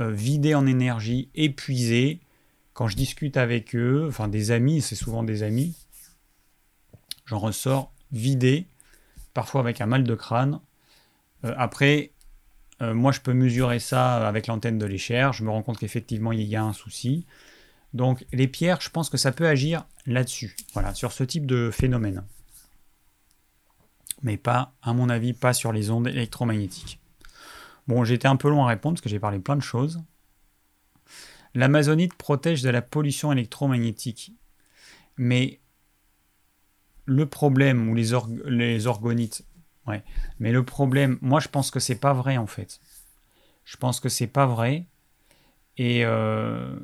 euh, vidés en énergie, épuisés. Quand je discute avec eux, enfin des amis, c'est souvent des amis, j'en ressors vidé, parfois avec un mal de crâne. Euh, après, euh, moi je peux mesurer ça avec l'antenne de l'échelle, je me rends compte qu'effectivement il y a un souci. Donc les pierres, je pense que ça peut agir là-dessus, voilà, sur ce type de phénomène. Mais pas, à mon avis, pas sur les ondes électromagnétiques. Bon, été un peu long à répondre parce que j'ai parlé plein de choses. L'amazonite protège de la pollution électromagnétique. Mais le problème, ou les, les orgonites, ouais. Mais le problème, moi je pense que c'est pas vrai en fait. Je pense que c'est pas vrai. Et, euh,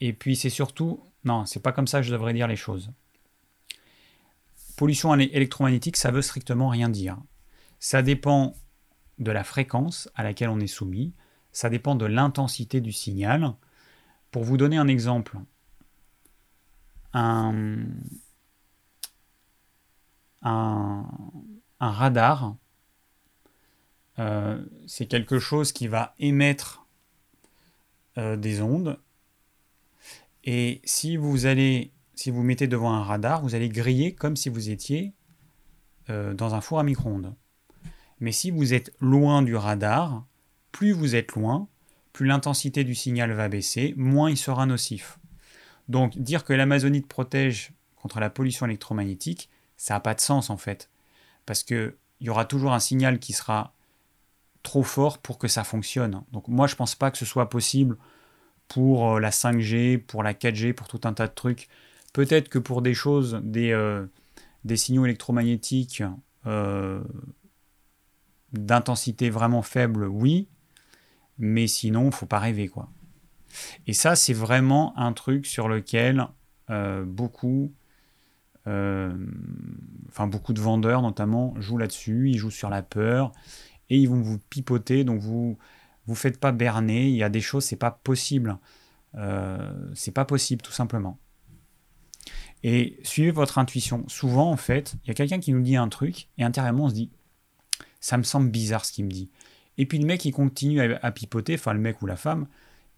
et puis c'est surtout, non, c'est pas comme ça que je devrais dire les choses. Pollution électromagnétique, ça veut strictement rien dire. Ça dépend de la fréquence à laquelle on est soumis, ça dépend de l'intensité du signal. Pour vous donner un exemple, un, radar, euh, c'est quelque chose qui va émettre euh, des ondes. Et si vous allez, si vous mettez devant un radar, vous allez griller comme si vous étiez euh, dans un four à micro-ondes. Mais si vous êtes loin du radar, plus vous êtes loin, plus l'intensité du signal va baisser, moins il sera nocif. Donc dire que l'amazonite protège contre la pollution électromagnétique, ça n'a pas de sens en fait. Parce qu'il y aura toujours un signal qui sera trop fort pour que ça fonctionne. Donc moi je ne pense pas que ce soit possible pour euh, la 5G, pour la 4G, pour tout un tas de trucs. Peut-être que pour des choses, des, euh, des signaux électromagnétiques euh, d'intensité vraiment faible, oui, mais sinon, faut pas rêver, quoi. Et ça, c'est vraiment un truc sur lequel beaucoup, enfin beaucoup de vendeurs notamment, jouent là-dessus. Ils jouent sur la peur et ils vont vous pipoter. Donc vous vous faites pas berner. Il y a des choses, c'est pas possible. Euh, c'est pas possible, tout simplement. Et suivez votre intuition. Souvent, en fait, il y a quelqu'un qui nous dit un truc et intérieurement, on se dit ça me semble bizarre ce qu'il me dit. Et puis le mec, il continue à, pipoter, enfin le mec ou la femme,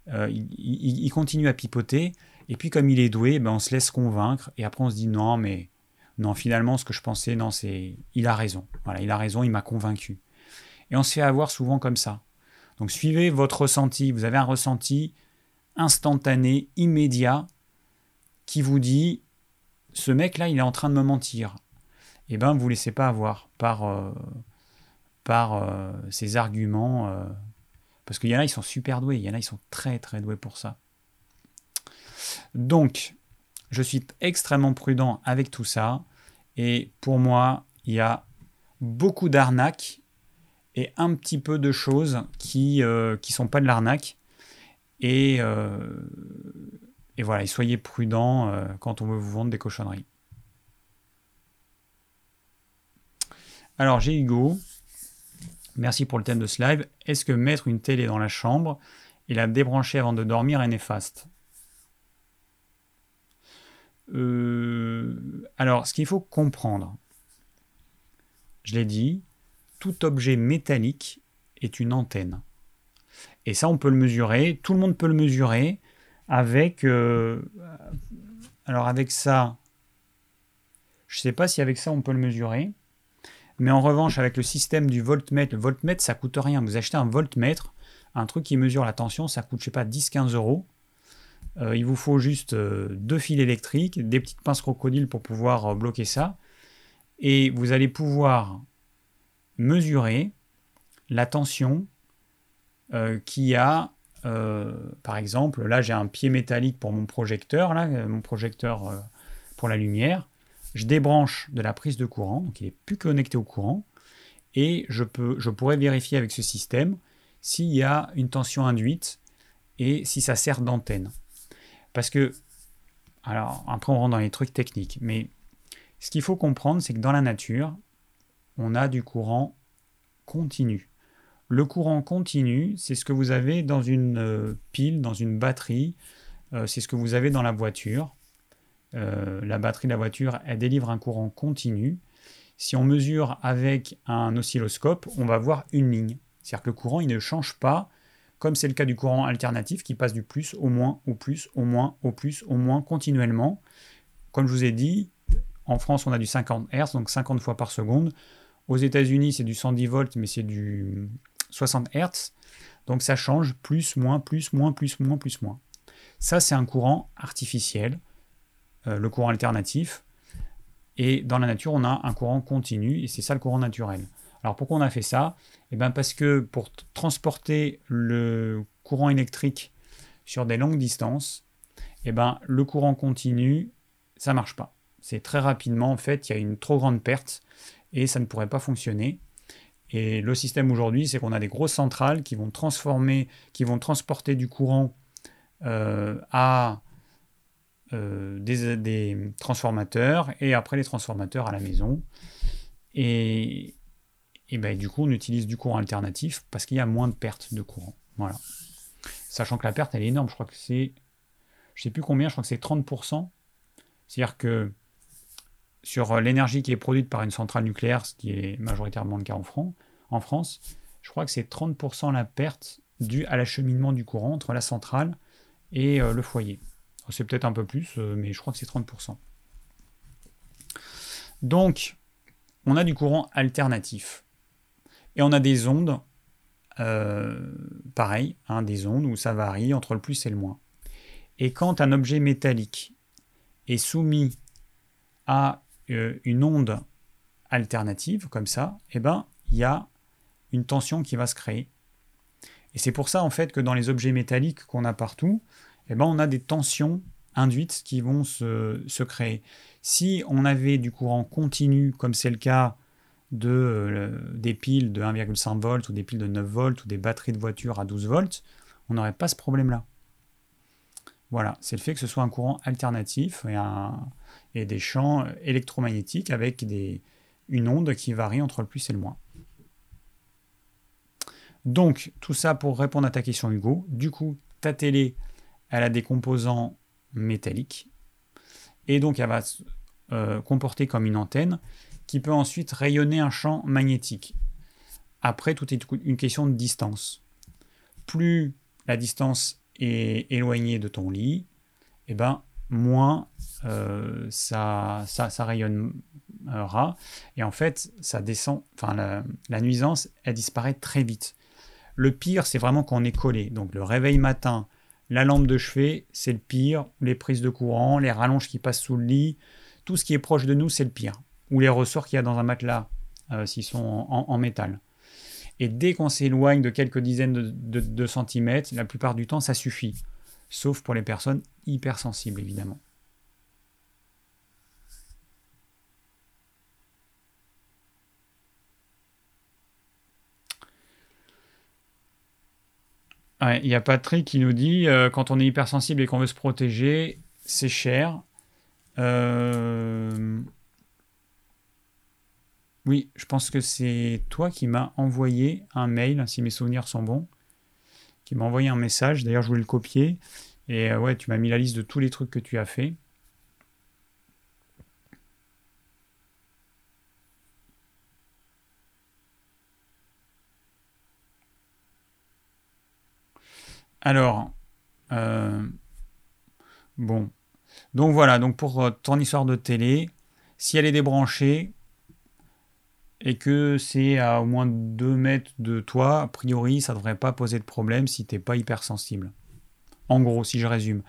euh, il, continue à pipoter, et puis comme il est doué, ben, on se laisse convaincre, et après on se dit non, mais non, finalement, ce que je pensais, non, c'est. Il a raison. Voilà, il a raison, il m'a convaincu. Et on se fait avoir souvent comme ça. Donc suivez votre ressenti. Vous avez un ressenti instantané, immédiat, qui vous dit ce mec-là, il est en train de me mentir. Eh ben, vous laissez pas avoir par, euh, par euh, arguments. euh, parce qu'il y en a, ils sont super doués. Il y en a, ils sont très, très doués pour ça. Donc, je suis extrêmement prudent avec tout ça. Et pour moi, il y a beaucoup d'arnaques et un petit peu de choses qui ne sont pas de l'arnaque. Et, euh, voilà, soyez prudents euh, quand on veut vous vendre des cochonneries. Alors, j'ai Hugo. Merci pour le thème de ce live. Est-ce que mettre une télé dans la chambre et la débrancher avant de dormir est néfaste? Euh, Alors, ce qu'il faut comprendre, je l'ai dit, tout objet métallique est une antenne. Et ça, on peut le mesurer. Tout le monde peut le mesurer avec. euh, alors, avec ça, je ne sais pas si avec ça, on peut le mesurer. Mais en revanche, avec le système du voltmètre, le voltmètre, ça coûte rien. Vous achetez un voltmètre, un truc qui mesure la tension, ça coûte, je sais pas, 10-15 euros. Euh, il vous faut juste euh, deux fils électriques, des petites pinces crocodiles pour pouvoir euh, bloquer ça. Et vous allez pouvoir mesurer la tension qu'il y a. par exemple, là j'ai un pied métallique pour mon projecteur, là, mon projecteur pour la lumière. Je débranche de la prise de courant, donc il n'est plus connecté au courant. Et je, peux, je pourrais vérifier avec ce système s'il y a une tension induite et si ça sert d'antenne. Parce que, alors après on rentre dans les trucs techniques, mais ce qu'il faut comprendre, c'est que dans la nature, on a du courant continu. Le courant continu, c'est ce que vous avez dans une euh, pile, dans une batterie, euh, c'est ce que vous avez dans la voiture. Euh, la batterie de la voiture, elle délivre un courant continu. Si on mesure avec un oscilloscope, on va voir une ligne. C'est-à-dire que le courant, il ne change pas, comme c'est le cas du courant alternatif, qui passe du plus au moins, au plus, au moins, au plus, au moins, continuellement. Comme je vous ai dit, en France, on a du 50 Hz, donc 50 fois par seconde. Aux États-Unis, c'est du 110 volts, mais c'est du 60 Hz. Donc ça change plus, moins, plus, moins, plus, moins, plus, moins. Ça, c'est un courant artificiel, euh, le courant alternatif. Et dans la nature, on a un courant continu, et c'est ça le courant naturel. Alors pourquoi on a fait ça? Eh bien parce que pour transporter le courant électrique sur des longues distances, eh ben, le courant continu, ça marche pas. C'est très rapidement, en fait, il y a une trop grande perte et ça ne pourrait pas fonctionner. Et le système aujourd'hui, c'est qu'on a des grosses centrales qui vont transformer, qui vont transporter du courant euh, à euh, des, des transformateurs et après les transformateurs à la maison. Et, et ben, du coup, on utilise du courant alternatif parce qu'il y a moins de pertes de courant. Voilà. Sachant que la perte, elle est énorme. Je crois que c'est. Je sais plus combien, je crois que c'est 30%. C'est-à-dire que sur l'énergie qui est produite par une centrale nucléaire, ce qui est majoritairement le cas en, Fran- en France, je crois que c'est 30% la perte due à l'acheminement du courant entre la centrale et euh, le foyer. C'est peut-être un peu plus, euh, mais je crois que c'est 30%. Donc, on a du courant alternatif. Et on a des ondes, euh, pareil, hein, des ondes où ça varie entre le plus et le moins. Et quand un objet métallique est soumis à euh, une onde alternative, comme ça, eh ben, il y a une tension qui va se créer. Et c'est pour ça, en fait, que dans les objets métalliques qu'on a partout, eh ben, on a des tensions induites qui vont se, se créer. Si on avait du courant continu, comme c'est le cas de, euh, des piles de 1,5 volts ou des piles de 9 volts ou des batteries de voiture à 12 volts, on n'aurait pas ce problème-là. Voilà, c'est le fait que ce soit un courant alternatif et, des champs électromagnétiques avec une onde qui varie entre le plus et le moins. Donc, tout ça pour répondre à ta question, Hugo. Du coup, ta télé, elle a des composants métalliques. Et donc, elle va se euh, comporter comme une antenne qui peut ensuite rayonner un champ magnétique. Après, tout est une question de distance. Plus la distance est éloignée de ton lit, et ben, moins euh, ça, ça, rayonnera. Et en fait, ça descend, enfin, la, la nuisance, elle disparaît très vite. Le pire, c'est vraiment quand on est collé. Donc, le réveil matin, la lampe de chevet, c'est le pire. Les prises de courant, les rallonges qui passent sous le lit, tout ce qui est proche de nous, c'est le pire. Ou les ressorts qu'il y a dans un matelas, euh, s'ils sont en, métal. Et dès qu'on s'éloigne de quelques dizaines de, centimètres, la plupart du temps, ça suffit. Sauf pour les personnes hypersensibles, évidemment. Il y a Patrick qui nous dit euh, quand on est hypersensible et qu'on veut se protéger, c'est cher. Euh, oui, je pense que c'est toi qui m'as envoyé un mail, si mes souvenirs sont bons, qui m'a envoyé un message. D'ailleurs, je voulais le copier. Et euh, ouais, tu m'as mis la liste de tous les trucs que tu as fait. Alors, euh, bon. Donc voilà, donc pour euh, ton histoire de télé, si elle est débranchée et que c'est à au moins 2 mètres de toi, a priori, ça ne devrait pas poser de problème si tu n'es pas hypersensible. En gros, si je résume.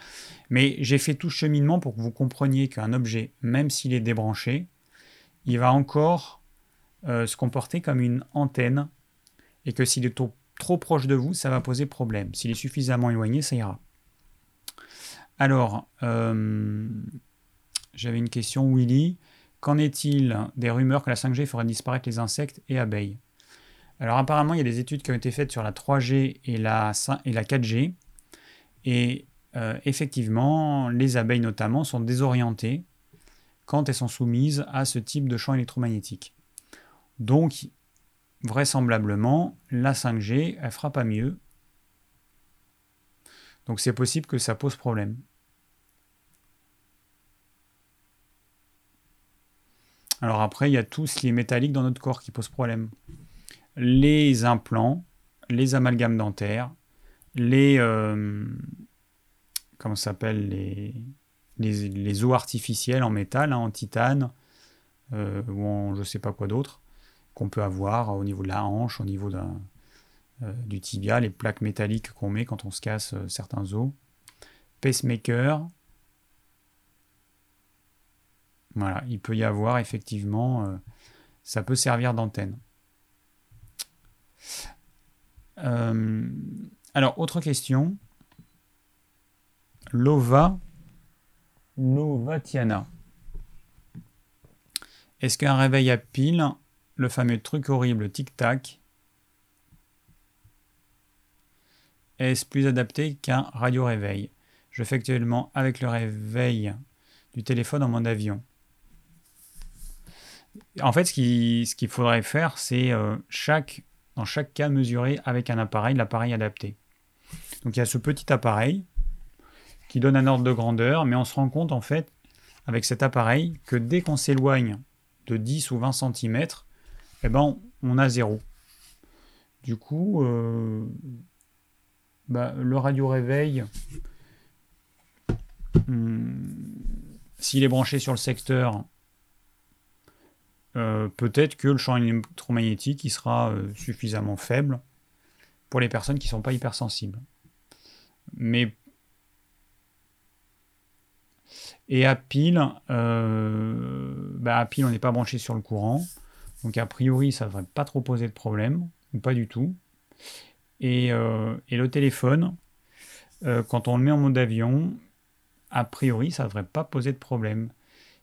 Mais j'ai fait tout cheminement pour que vous compreniez qu'un objet, même s'il est débranché, il va encore euh, se comporter comme une antenne et que s'il est trop proche de vous, ça va poser problème. S'il est suffisamment éloigné, ça ira. Alors, euh, j'avais une question, Willy. Qu'en est-il des rumeurs que la 5G ferait disparaître les insectes et abeilles? Alors apparemment, il y a des études qui ont été faites sur la 3G et la, et la 4G. Et euh, effectivement, les abeilles notamment sont désorientées quand elles sont soumises à ce type de champ électromagnétique. Donc, vraisemblablement, la 5G, elle fera pas mieux. Donc c'est possible que ça pose problème. Alors après, il y a tout ce qui est métallique dans notre corps qui pose problème. Les implants, les amalgames dentaires, les... Euh, les, os artificiels en métal, hein, en titane, euh, ou en je ne sais pas quoi d'autre qu'on peut avoir au niveau de la hanche, au niveau euh, du tibia, les plaques métalliques qu'on met quand on se casse certains os. Pacemaker. Voilà, il peut y avoir effectivement, euh, ça peut servir d'antenne. alors, autre question. Lova. Lovatiana. Est-ce qu'un réveil à pile le fameux truc horrible tic-tac, est-ce plus adapté qu'un radio-réveil? Je fais actuellement avec le réveil du téléphone en mode avion. En fait, ce qu'il faudrait faire, c'est euh, chaque, dans chaque cas mesurer avec un appareil, l'appareil adapté. Donc il y a ce petit appareil qui donne un ordre de grandeur, mais on se rend compte en fait avec cet appareil que dès qu'on s'éloigne de 10 ou 20 cm, eh ben, on a zéro. Du coup, euh, bah, le radio réveil, hmm, s'il est branché sur le secteur, euh, peut-être que le champ électromagnétique il sera euh, suffisamment faible pour les personnes qui ne sont pas hypersensibles. Mais et à pile, bah, à pile on n'est pas branché sur le courant. Donc a priori, ça ne devrait pas trop poser de problème, ou pas du tout. Et, euh, le téléphone, euh, quand on le met en mode avion, a priori, ça ne devrait pas poser de problème.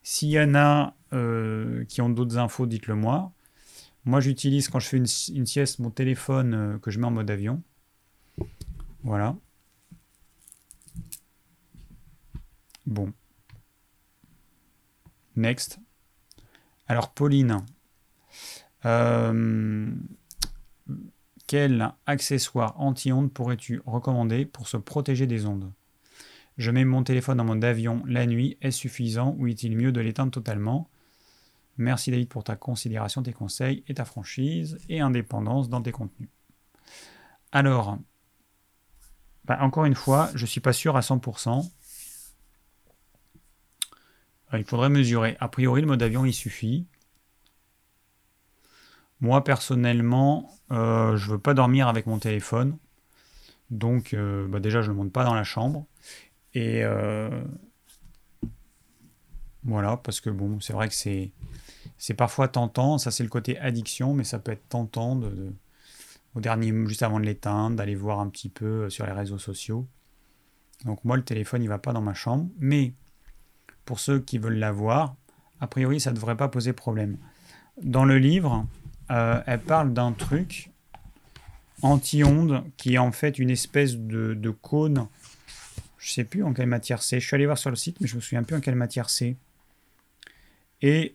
S'il y en a euh, qui ont d'autres infos, dites-le moi. Moi, j'utilise quand je fais une, sieste mon téléphone que je mets en mode avion. Voilà. Bon. Next. Alors, Pauline, euh, quel accessoire anti-ondes pourrais-tu recommander pour se protéger des ondes? Je mets mon téléphone en mode avion la nuit. Est-ce suffisant ou est-il mieux de l'éteindre totalement? Merci David pour ta considération, tes conseils et ta franchise et indépendance dans tes contenus. Alors, bah, encore une fois, je ne suis pas sûr à 100%. Euh, il faudrait mesurer. A priori, le mode avion, il suffit. Moi, personnellement, euh, je ne veux pas dormir avec mon téléphone. Donc, euh, bah, déjà, je ne le monte pas dans la chambre. Et, Voilà, parce que bon, c'est vrai que c'est, c'est parfois tentant, ça c'est le côté addiction, mais ça peut être tentant de, au dernier, juste avant de l'éteindre, d'aller voir un petit peu euh, sur les réseaux sociaux. Donc moi, le téléphone, il va pas dans ma chambre, mais pour ceux qui veulent l'avoir, a priori, ça ne devrait pas poser problème. Dans le livre, euh, elle parle d'un truc anti-ondes qui est en fait une espèce de, de cône. Je sais plus en quelle matière c'est. Je suis allé voir sur le site, mais je me souviens plus en quelle matière c'est. Et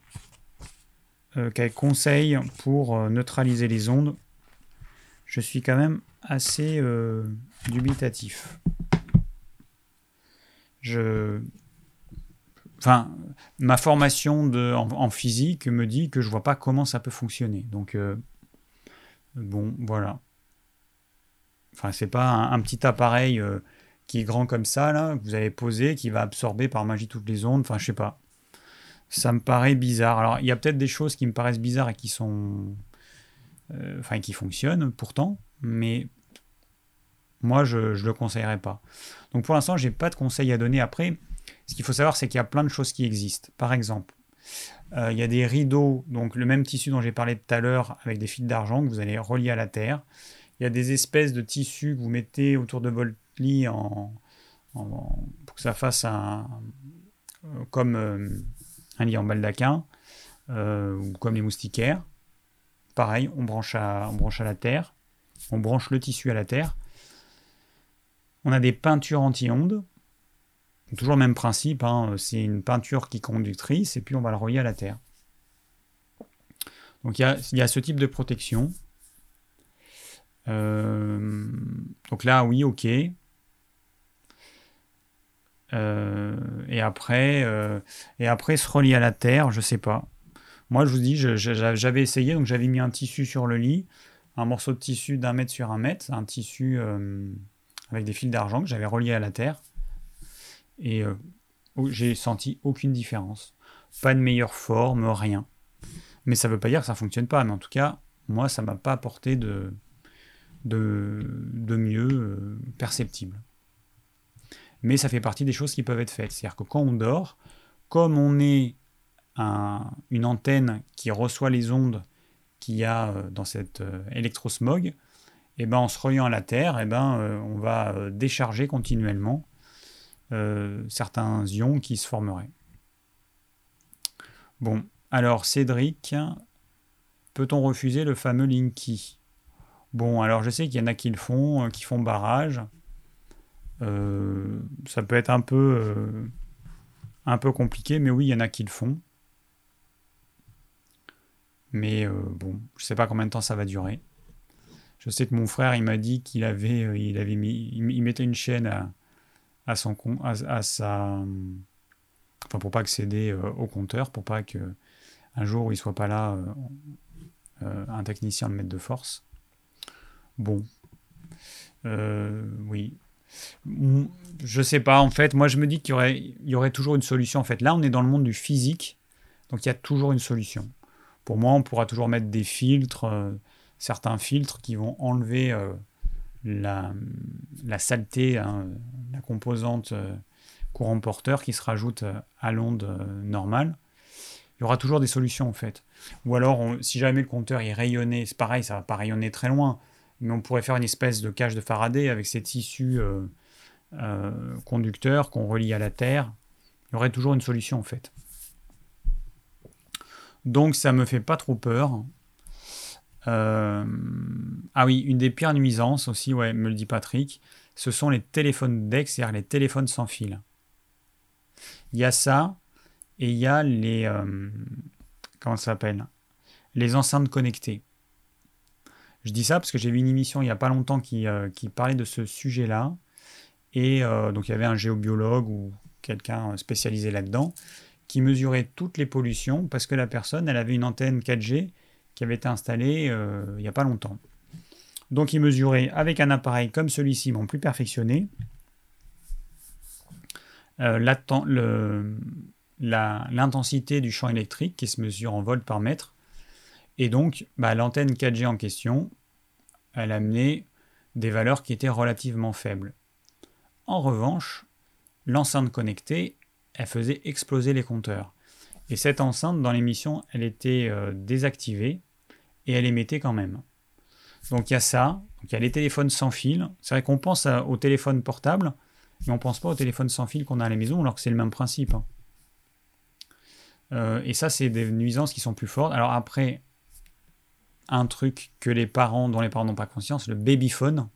qu'elle conseille pour euh, neutraliser les ondes. Je suis quand même assez dubitatif. Je enfin, ma formation en, physique me dit que je vois pas comment ça peut fonctionner. Donc, euh, bon, voilà. Enfin, c'est pas un, petit appareil euh, qui est grand comme ça, là, que vous avez posé, qui va absorber par magie toutes les ondes. Enfin, je sais pas. Ça me paraît bizarre. Alors, il y a peut-être des choses qui me paraissent bizarres et qui sont. Euh, enfin, qui fonctionnent pourtant, mais moi, je ne le conseillerais pas. Donc, pour l'instant, j'ai pas de conseils à donner. Après, ce qu'il faut savoir, c'est qu'il y a plein de choses qui existent. Par exemple, euh, il y a des rideaux, donc le même tissu dont j'ai parlé tout à l'heure, avec des fils d'argent que vous allez relier à la terre. Il y a des espèces de tissus que vous mettez autour de votre lit en, pour que ça fasse un, euh, comme un lit en baldaquin, ou comme les moustiquaires. Pareil, on branche, à, la terre, on branche le tissu à la terre. On a des peintures anti-ondes, Toujours le même principe, hein, c'est une peinture qui conductrice et puis on va le relier à la terre. Donc il y a, ce type de protection. Euh, donc là, oui, ok. Euh, et après, euh, et après se relier à la terre, je sais pas. Moi, je vous dis, j'avais essayé, donc j'avais mis un tissu sur le lit, un morceau de tissu d'un mètre sur un mètre, un tissu avec des fils d'argent que j'avais relié à la terre. Et euh, j'ai senti aucune différence. Pas de meilleure forme, rien. Mais ça ne veut pas dire que ça ne fonctionne pas. Mais en tout cas, moi, ça ne m'a pas apporté de, de, mieux euh, perceptible. Mais ça fait partie des choses qui peuvent être faites. C'est-à-dire que quand on dort, comme on est une antenne qui reçoit les ondes qu'il y a euh, dans cet électrosmog, et eh ben, en se reliant à la Terre, et eh ben, on va décharger continuellement euh, certains ions qui se formeraient. Bon, alors Cédric, peut-on refuser le fameux Linky? Bon, alors je sais qu'il y en a qui le font, euh, qui font barrage. Euh, ça peut être un peu, un peu compliqué, mais oui, il y en a qui le font. Mais bon, je sais pas combien de temps ça va durer. Je sais que mon frère, il m'a dit qu'il avait, il avait mis, il mettait une chaîne à, son à, à sa enfin pour pas accéder euh, au compteur pour pas que un jour où il soit pas là euh, euh, un technicien le mette de force bon oui je sais pas en fait moi je me dis qu'il y aurait il y aurait toujours une solution en fait là on est dans le monde du physique donc il y a toujours une solution pour moi on pourra toujours mettre des filtres certains filtres qui vont enlever la, la saleté, hein, la composante euh, courant porteur qui se rajoute euh, à l'onde euh, normale. Il y aura toujours des solutions en fait. Ou alors, si jamais le compteur est rayonné, c'est pareil, ça va pas rayonner très loin, mais on pourrait faire une espèce de cage de Faraday avec ces tissus conducteurs qu'on relie à la Terre. Il y aurait toujours une solution en fait. Donc ça me fait pas trop peur. Euh, ah oui, une des pires nuisances aussi, ouais, me le dit Patrick, ce sont les téléphones DEX, c'est-à-dire les téléphones sans fil. Il y a ça, et il y a les. Euh, comment ça s'appelle? Les enceintes connectées. Je dis ça parce que j'ai vu une émission il n'y a pas longtemps qui, euh, qui parlait de ce sujet-là. Et donc il y avait un géobiologue ou quelqu'un spécialisé là-dedans qui mesurait toutes les pollutions parce que la personne, elle avait une antenne 4G qui avait été installé euh, il n'y a pas longtemps. Donc il mesurait avec un appareil comme celui-ci, mais plus perfectionné, euh, l'intensité du champ électrique qui se mesure en volts par mètre. Et donc bah, l'antenne 4G en question, elle amenait des valeurs qui étaient relativement faibles. En revanche, l'enceinte connectée, elle faisait exploser les compteurs. Et cette enceinte, dans l'émission, elle était euh, désactivée et elle émettait quand même. Donc il y a ça, il y a les téléphones sans fil. C'est vrai qu'on pense au téléphone portable, mais on ne pense pas au téléphone sans fil qu'on a à la maison, alors que c'est le même principe. Hein. Euh, et ça, c'est des nuisances qui sont plus fortes. Alors après, un truc que les parents, dont les parents n'ont pas conscience, le babyphone.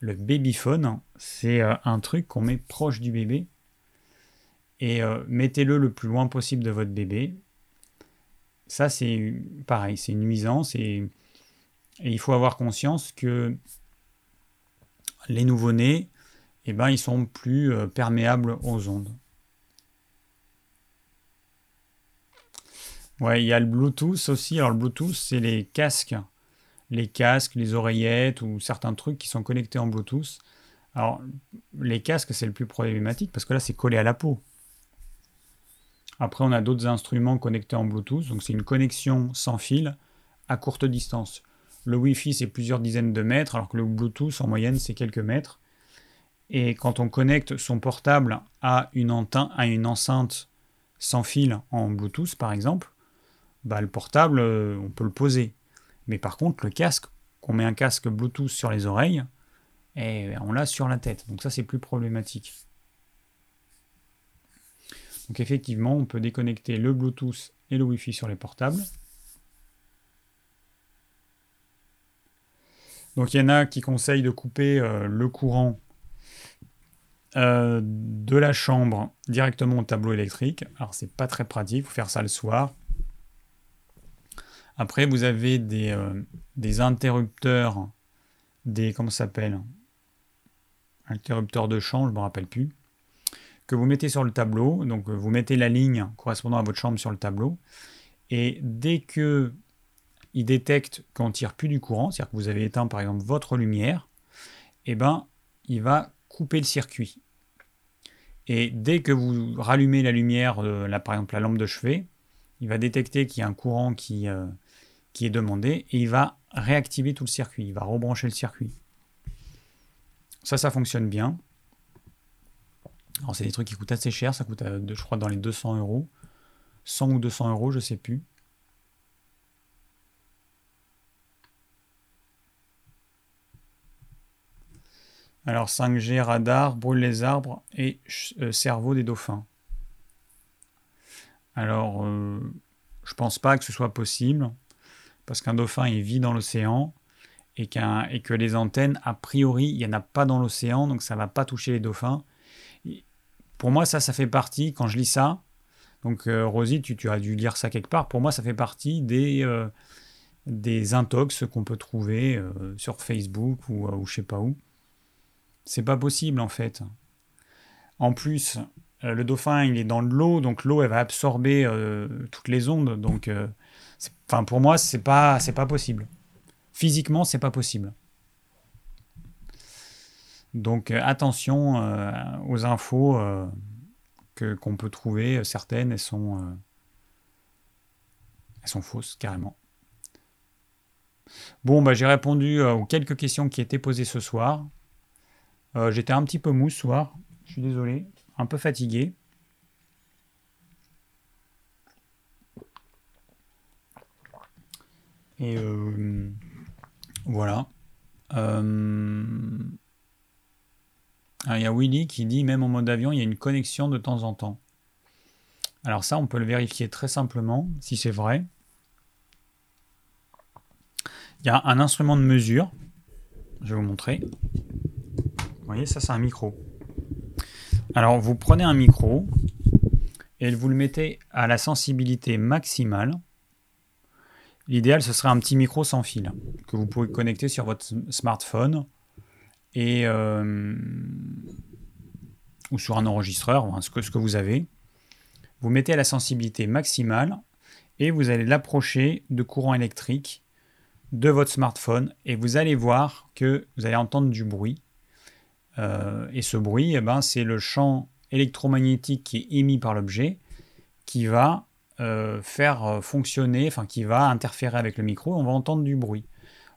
Le babyphone, c'est euh, un truc qu'on met proche du bébé. Et euh, mettez-le le plus loin possible de votre bébé. Ça, c'est pareil, c'est. Et, il faut avoir conscience que les nouveau-nés, eh ben, ils sont plus perméables aux ondes. Ouais, il y a le Bluetooth aussi. Alors le Bluetooth, c'est les casques. Les casques, les oreillettes ou certains trucs qui sont connectés en Bluetooth. Alors les casques, c'est le plus problématique parce que là, c'est collé à la peau. Après, on a d'autres instruments connectés en Bluetooth. Donc c'est une connexion sans fil à courte distance. Le Wi-Fi, c'est plusieurs dizaines de mètres, alors que le Bluetooth, en moyenne, c'est quelques mètres. Et quand on connecte son portable à une, à une enceinte sans fil en Bluetooth, par exemple, bah, le portable, euh, on peut le poser. Mais par contre, le casque, qu'on met un casque Bluetooth sur les oreilles, et eh, on l'a sur la tête. Donc ça, c'est plus problématique. Donc effectivement, on peut déconnecter le Bluetooth et le Wi-Fi sur les portables. Donc il y en a qui conseillent de couper euh, le courant euh, de la chambre directement au tableau électrique. Alors c'est pas très pratique, il faut faire ça le soir. Après, vous avez des, euh, des interrupteurs, des. Comment ça s'appelle? Interrupteurs de champ, je ne me rappelle plus. Que vous mettez sur le tableau. Donc, vous mettez la ligne correspondant à votre chambre sur le tableau. Et dès que il détecte qu'on ne tire plus du courant, c'est-à-dire que vous avez éteint par exemple votre lumière, eh ben, il va couper le circuit. Et dès que vous rallumez la lumière, là, par exemple la lampe de chevet, il va détecter qu'il y a un courant qui, euh, qui est demandé et il va réactiver tout le circuit, il va rebrancher le circuit. Ça, ça fonctionne bien. Alors, c'est des trucs qui coûtent assez cher, ça coûte, euh, je crois, dans les 200 euros. 100 ou 200 euros, je sais plus. Alors 5G, radar, brûle les arbres et euh, cerveau des dauphins. Alors, euh, je pense pas que ce soit possible parce qu'un dauphin il vit dans l'océan et, et, que les antennes, a priori, il n'y en a pas dans l'océan, donc ça ne va pas toucher les dauphins. pour moi, ça, ça fait partie, quand je lis ça, donc euh, Rosie, tu, as dû lire ça quelque part, pour moi, ça fait partie des, euh, des intox qu'on peut trouver euh, sur Facebook ou, ou je sais pas où. C'est pas possible en fait. En plus, le dauphin, il est dans l'eau, donc l'eau, elle va absorber toutes les ondes, donc Enfin, pour moi, c'est pas, c'est pas possible. Physiquement, c'est pas possible. Donc euh, attention euh, aux infos euh, que, qu'on peut trouver. Certaines, elles sont, elles sont fausses, carrément. Bon, bah, j'ai répondu aux quelques questions qui étaient posées ce soir. j'étais un petit peu mou ce soir. Je suis désolé. Un peu fatigué. Et euh, voilà. Euh, ah, il y a Willy qui dit même en mode avion, il y a une connexion de temps en temps. Alors ça, on peut le vérifier très simplement, si c'est vrai. Il y a un instrument de mesure. Je vais vous montrer. Vous voyez, ça c'est un micro. Alors vous prenez un micro et vous le mettez à la sensibilité maximale. L'idéal, ce serait un petit micro sans fil que vous pouvez connecter sur votre smartphone euh, ou sur un enregistreur, ce, que, ce que vous avez. Vous mettez à la sensibilité maximale et vous allez l'approcher de courant électrique de votre smartphone et vous allez voir que vous allez entendre du bruit. Euh, et ce bruit, eh ben, c'est le champ électromagnétique qui est émis par l'objet qui va euh, faire euh, fonctionner, enfin qui va interférer avec le micro, on va entendre du bruit.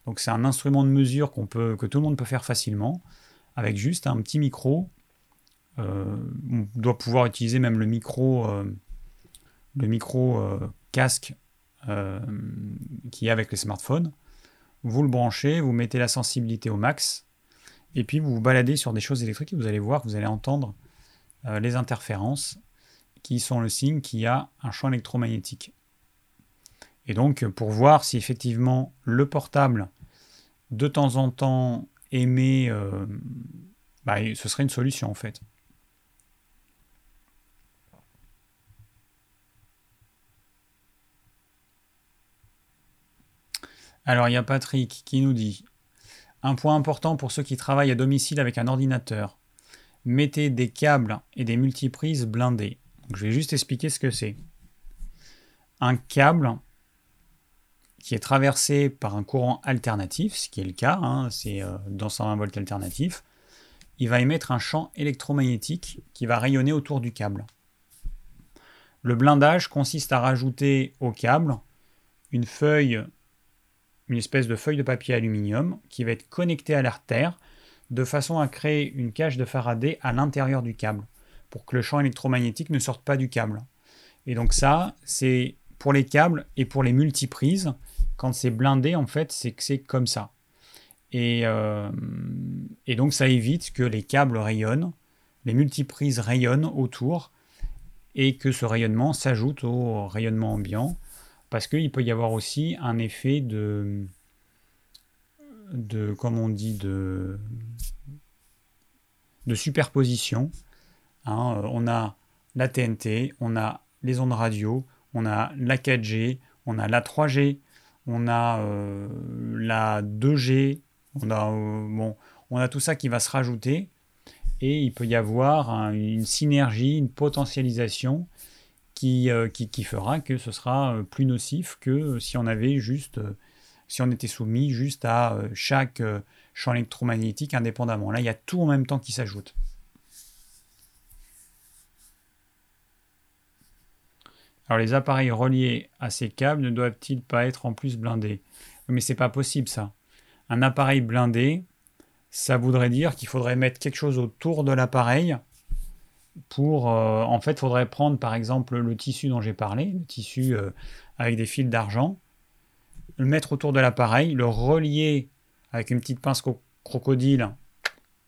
Donc c'est un instrument de mesure qu'on peut, que tout le monde peut faire facilement, avec juste un petit micro. Euh, on doit pouvoir utiliser même le micro le micro casque qui est avec les smartphones. Vous le branchez, vous mettez la sensibilité au max, et puis vous vous baladez sur des choses électriques et vous allez voir, vous allez entendre les interférences qui sont le signe qu'il y a un champ électromagnétique. Et donc, pour voir si effectivement le portable, de temps en temps, émet, euh, bah, ce serait une solution en fait. Alors, il y a Patrick qui nous dit Un point important pour ceux qui travaillent à domicile avec un ordinateur. Mettez des câbles et des multiprises blindés. Je vais juste expliquer ce que c'est. Un câble, qui est traversé par un courant alternatif, ce qui est le cas, hein, c'est euh, dans 120 volts alternatif, il va émettre un champ électromagnétique qui va rayonner autour du câble. Le blindage consiste à rajouter au câble une feuille, une espèce de feuille de papier aluminium qui va être connectée à l'artère de façon à créer une cage de Faraday à l'intérieur du câble pour que le champ électromagnétique ne sorte pas du câble. Et donc ça, c'est pour les câbles et pour les multiprises, quand c'est blindé, en fait, c'est que c'est comme ça. Et, euh, donc ça évite que les câbles rayonnent, les multiprises rayonnent autour, et que ce rayonnement s'ajoute au rayonnement ambiant, parce qu'il peut y avoir aussi un effet de, de comme on dit, de, de superposition. Hein. on a la TNT, on a les ondes radio, on a la 4G, on a la 3G, on a euh, la 2G, on a, euh, on a tout ça qui va se rajouter et il peut y avoir une synergie, une potentialisation qui, euh, fera que ce sera plus nocif que si on était soumis juste à chaque champ électromagnétique indépendamment. Là, il y a tout en même temps qui s'ajoute. Alors les appareils reliés à ces câbles ne doivent-ils pas être en plus blindés? Mais c'est pas possible ça. Un appareil blindé, ça voudrait dire qu'il faudrait mettre quelque chose autour de l'appareil pour... Euh, en fait, il faudrait prendre par exemple le tissu dont j'ai parlé, le tissu euh, avec des fils d'argent, le mettre autour de l'appareil, le relier avec une petite pince crocodile,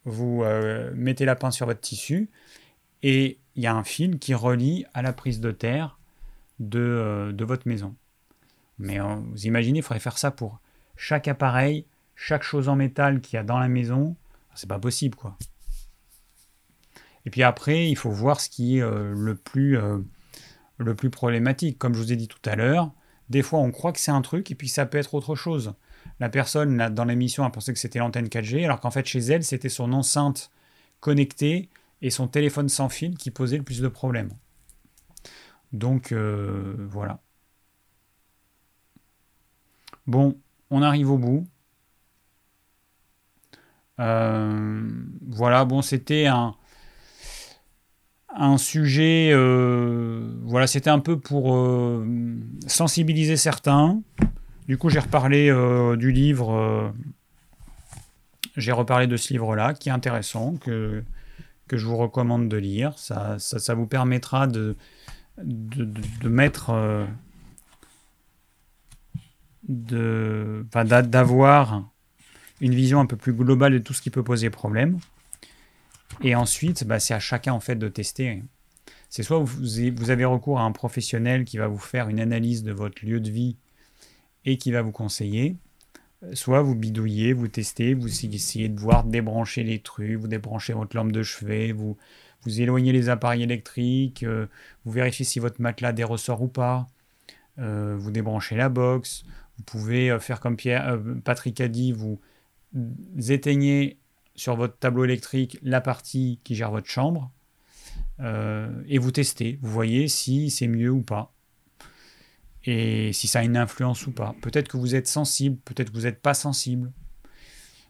vous euh, mettez la pince sur votre tissu, et il y a un fil qui relie à la prise de terre euh, de, votre maison. Mais euh, vous imaginez, il faudrait faire ça pour chaque appareil, chaque chose en métal qu'il y a dans la maison. C'est pas possible, quoi. Et puis après, il faut voir ce qui est euh, le, plus, problématique. Comme je vous ai dit tout à l'heure, des fois on croit que c'est un truc et puis ça peut être autre chose. La personne dans l'émission a pensé que c'était l'antenne 4G, alors qu'en fait chez elle, c'était son enceinte connectée et son téléphone sans fil qui posait le plus de problèmes. Donc euh, voilà. Bon, on arrive au bout. Euh, voilà, bon, c'était un, sujet. Euh, voilà, c'était un peu pour sensibiliser certains. Du coup, j'ai reparlé du livre. j'ai reparlé de ce livre-là, qui est intéressant, que, je vous recommande de lire. Ça vous permettra de, de, mettre. Euh, d'avoir une vision un peu plus globale de tout ce qui peut poser problème. Et ensuite, bah, c'est à chacun en fait de tester. C'est soit vous avez recours à un professionnel qui va vous faire une analyse de votre lieu de vie et qui va vous conseiller, soit vous bidouillez, vous testez, vous essayez de voir débrancher les trucs, vous débranchez votre lampe de chevet, vous, vous éloignez les appareils électriques, euh, vous vérifiez si votre matelas ressorts ou pas, euh, vous débranchez la box, vous pouvez euh, faire comme Patrick a dit, vous éteignez sur votre tableau électrique la partie qui gère votre chambre et vous testez, vous voyez si c'est mieux ou pas et si ça a une influence ou pas. Peut-être que vous êtes sensible, peut-être que vous n'êtes pas sensible.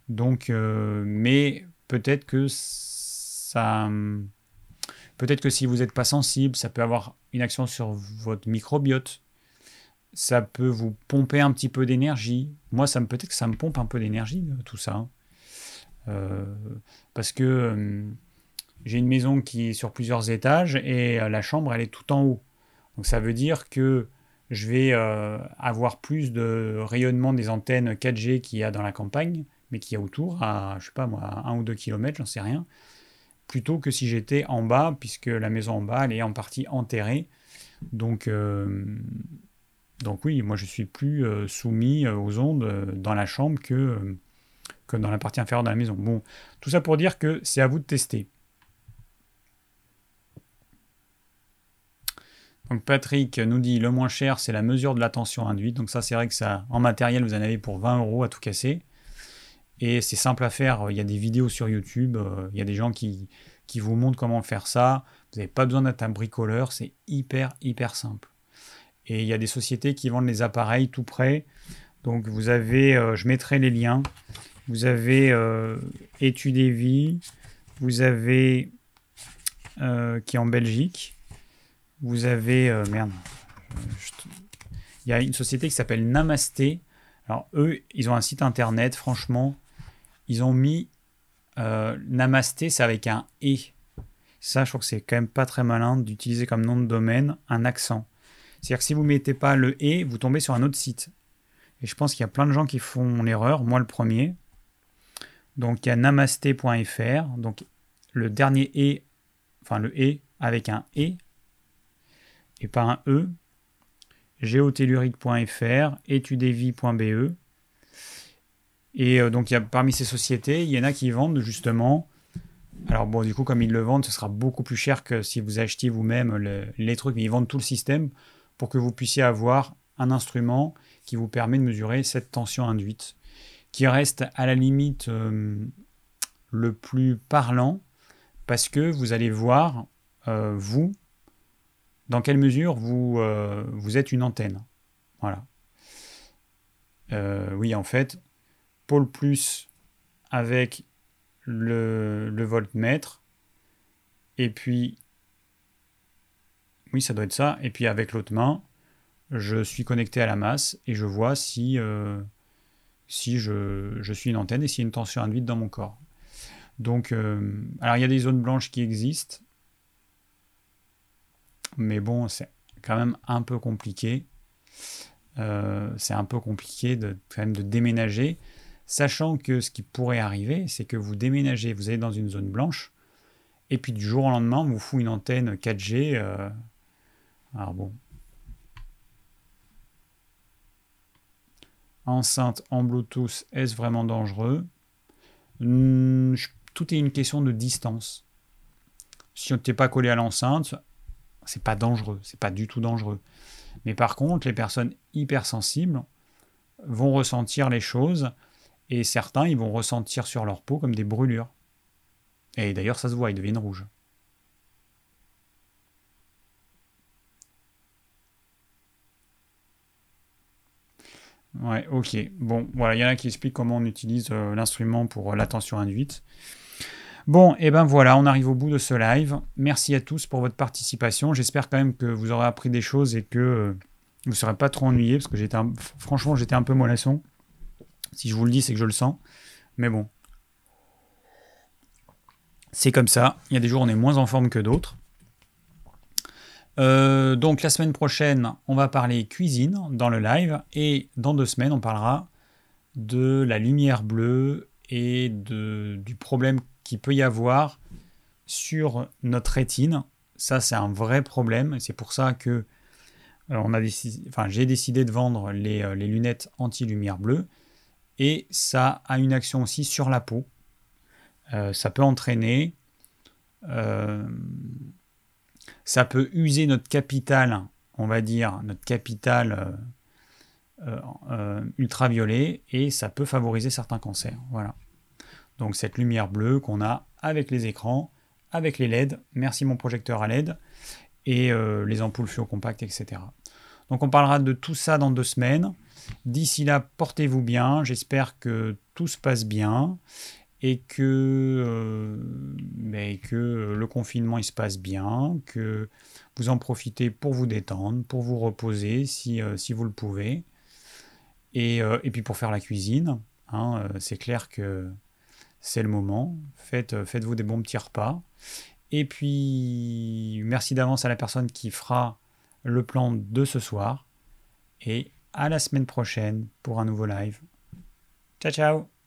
Donc, mais peut-être que ça, Peut-être que si vous n'êtes pas sensible, ça peut avoir une action sur votre microbiote. Ça peut vous pomper un petit peu d'énergie. Moi, ça peut-être que ça me pompe un peu d'énergie, euh, tout ça. Hein. Euh, parce que euh, j'ai une maison qui est sur plusieurs étages et la chambre, elle est tout en haut. Donc ça veut dire que je vais euh, avoir plus de rayonnement des antennes 4G qu'il y a dans la campagne, mais qu'il y a autour, à, je sais pas moi, 1 ou 2 km, j'en sais rien, plutôt que si j'étais en bas, puisque la maison en bas, elle est en partie enterrée. Donc, euh, donc oui, moi je suis plus euh, soumis aux ondes dans la chambre que, que dans la partie inférieure de la maison. Bon, tout ça pour dire que c'est à vous de tester. Donc Patrick nous dit le moins cher, c'est la mesure de la tension induite. Donc ça, c'est vrai que ça, en matériel, vous en avez pour 20 euros à tout casser. Et c'est simple à faire. Il y a des vidéos sur YouTube. Euh, il y a des gens qui, qui vous montrent comment faire ça. Vous n'avez pas besoin d'être un bricoleur. C'est hyper, hyper simple. Et il y a des sociétés qui vendent les appareils tout près. Donc vous avez, euh, je mettrai les liens. Vous avez euh, Études et Vie. Vous avez qui est en Belgique. Vous avez. Euh, merde. Il y a une société qui s'appelle Namasté. Alors, eux, ils ont un site internet, franchement. Ils ont mis. Euh, Namasté, c'est avec un E. Ça, je trouve que c'est quand même pas très malin d'utiliser comme nom de domaine un accent. C'est-à-dire que si vous mettez pas le E, vous tombez sur un autre site. Et je pense qu'il y a plein de gens qui font l'erreur, moi le premier. Donc il y a namasté.fr, donc le dernier E, enfin le E avec un E, et pas un E, géotellurique.fr, étudevie.be. Et euh, donc, parmi ces sociétés, il y en a qui vendent justement. Alors, bon, du coup, comme ils le vendent, ce sera beaucoup plus cher que si vous achetiez vous-même les trucs, mais ils vendent tout le système pour que vous puissiez avoir un instrument qui vous permet de mesurer cette tension induite, qui reste à la limite euh, le plus parlant, parce que vous allez voir, euh, vous, dans quelle mesure vous, euh, êtes une antenne? Voilà. Euh, oui, en fait, pôle plus avec le, le, voltmètre, et puis, oui, ça doit être ça, et puis avec l'autre main, je suis connecté à la masse et je vois si, euh, si je, je, suis une antenne et s'il y a une tension induite dans mon corps. Donc, alors il y a des zones blanches qui existent, mais bon, c'est quand même un peu compliqué. Euh, c'est un peu compliqué de, quand même de déménager, sachant que ce qui pourrait arriver, c'est que vous déménagez, vous allez dans une zone blanche, et puis du jour au lendemain, on vous fout une antenne 4G. Euh, alors bon. Enceinte en Bluetooth, est-ce vraiment dangereux? Hmm, Tout est une question de distance. Si on n'était pas collé à l'enceinte, c'est pas dangereux, c'est pas du tout dangereux. Mais par contre, les personnes hypersensibles vont ressentir les choses et certains, ils vont ressentir sur leur peau comme des brûlures. Et d'ailleurs, ça se voit, ils deviennent rouges. Ouais, ok. Bon, voilà, il y en a qui expliquent comment on utilise euh, l'instrument pour euh, l'attention induite. Bon, et ben voilà, on arrive au bout de ce live. Merci à tous pour votre participation. J'espère quand même que vous aurez appris des choses et que euh, vous ne serez pas trop ennuyés, parce que j'étais franchement, j'étais un peu mollasson. Si je vous le dis, c'est que je le sens. Mais bon, c'est comme ça. Il y a des jours où on est moins en forme que d'autres. Euh, donc la semaine prochaine, on va parler cuisine dans le live. Et dans deux semaines, on parlera de la lumière bleue et de, du problème peut y avoir sur notre rétine. Ça, c'est un vrai problème. C'est pour ça que euh, on a décidé, enfin, j'ai décidé de vendre les, euh, les lunettes anti-lumière bleue. Et ça a une action aussi sur la peau. Euh, ça peut entraîner, ça peut user notre capital, on va dire, notre capital ultraviolet, et ça peut favoriser certains cancers. Voilà. Donc cette lumière bleue qu'on a avec les écrans, avec les LED, merci mon projecteur à LED, et euh, les ampoules fluo compactes, etc. Donc on parlera de tout ça dans deux semaines. D'ici là, portez-vous bien, j'espère que tout se passe bien et que, euh, ben, que le confinement il se passe bien, que vous en profitez pour vous détendre, pour vous reposer si, euh, si vous le pouvez, et, et, puis pour faire la cuisine. Hein, c'est clair que c'est le moment. Euh, faites-vous des bons petits repas. Et puis, merci d'avance à la personne qui fera le plan de ce soir. Et à la semaine prochaine pour un nouveau live. Ciao ciao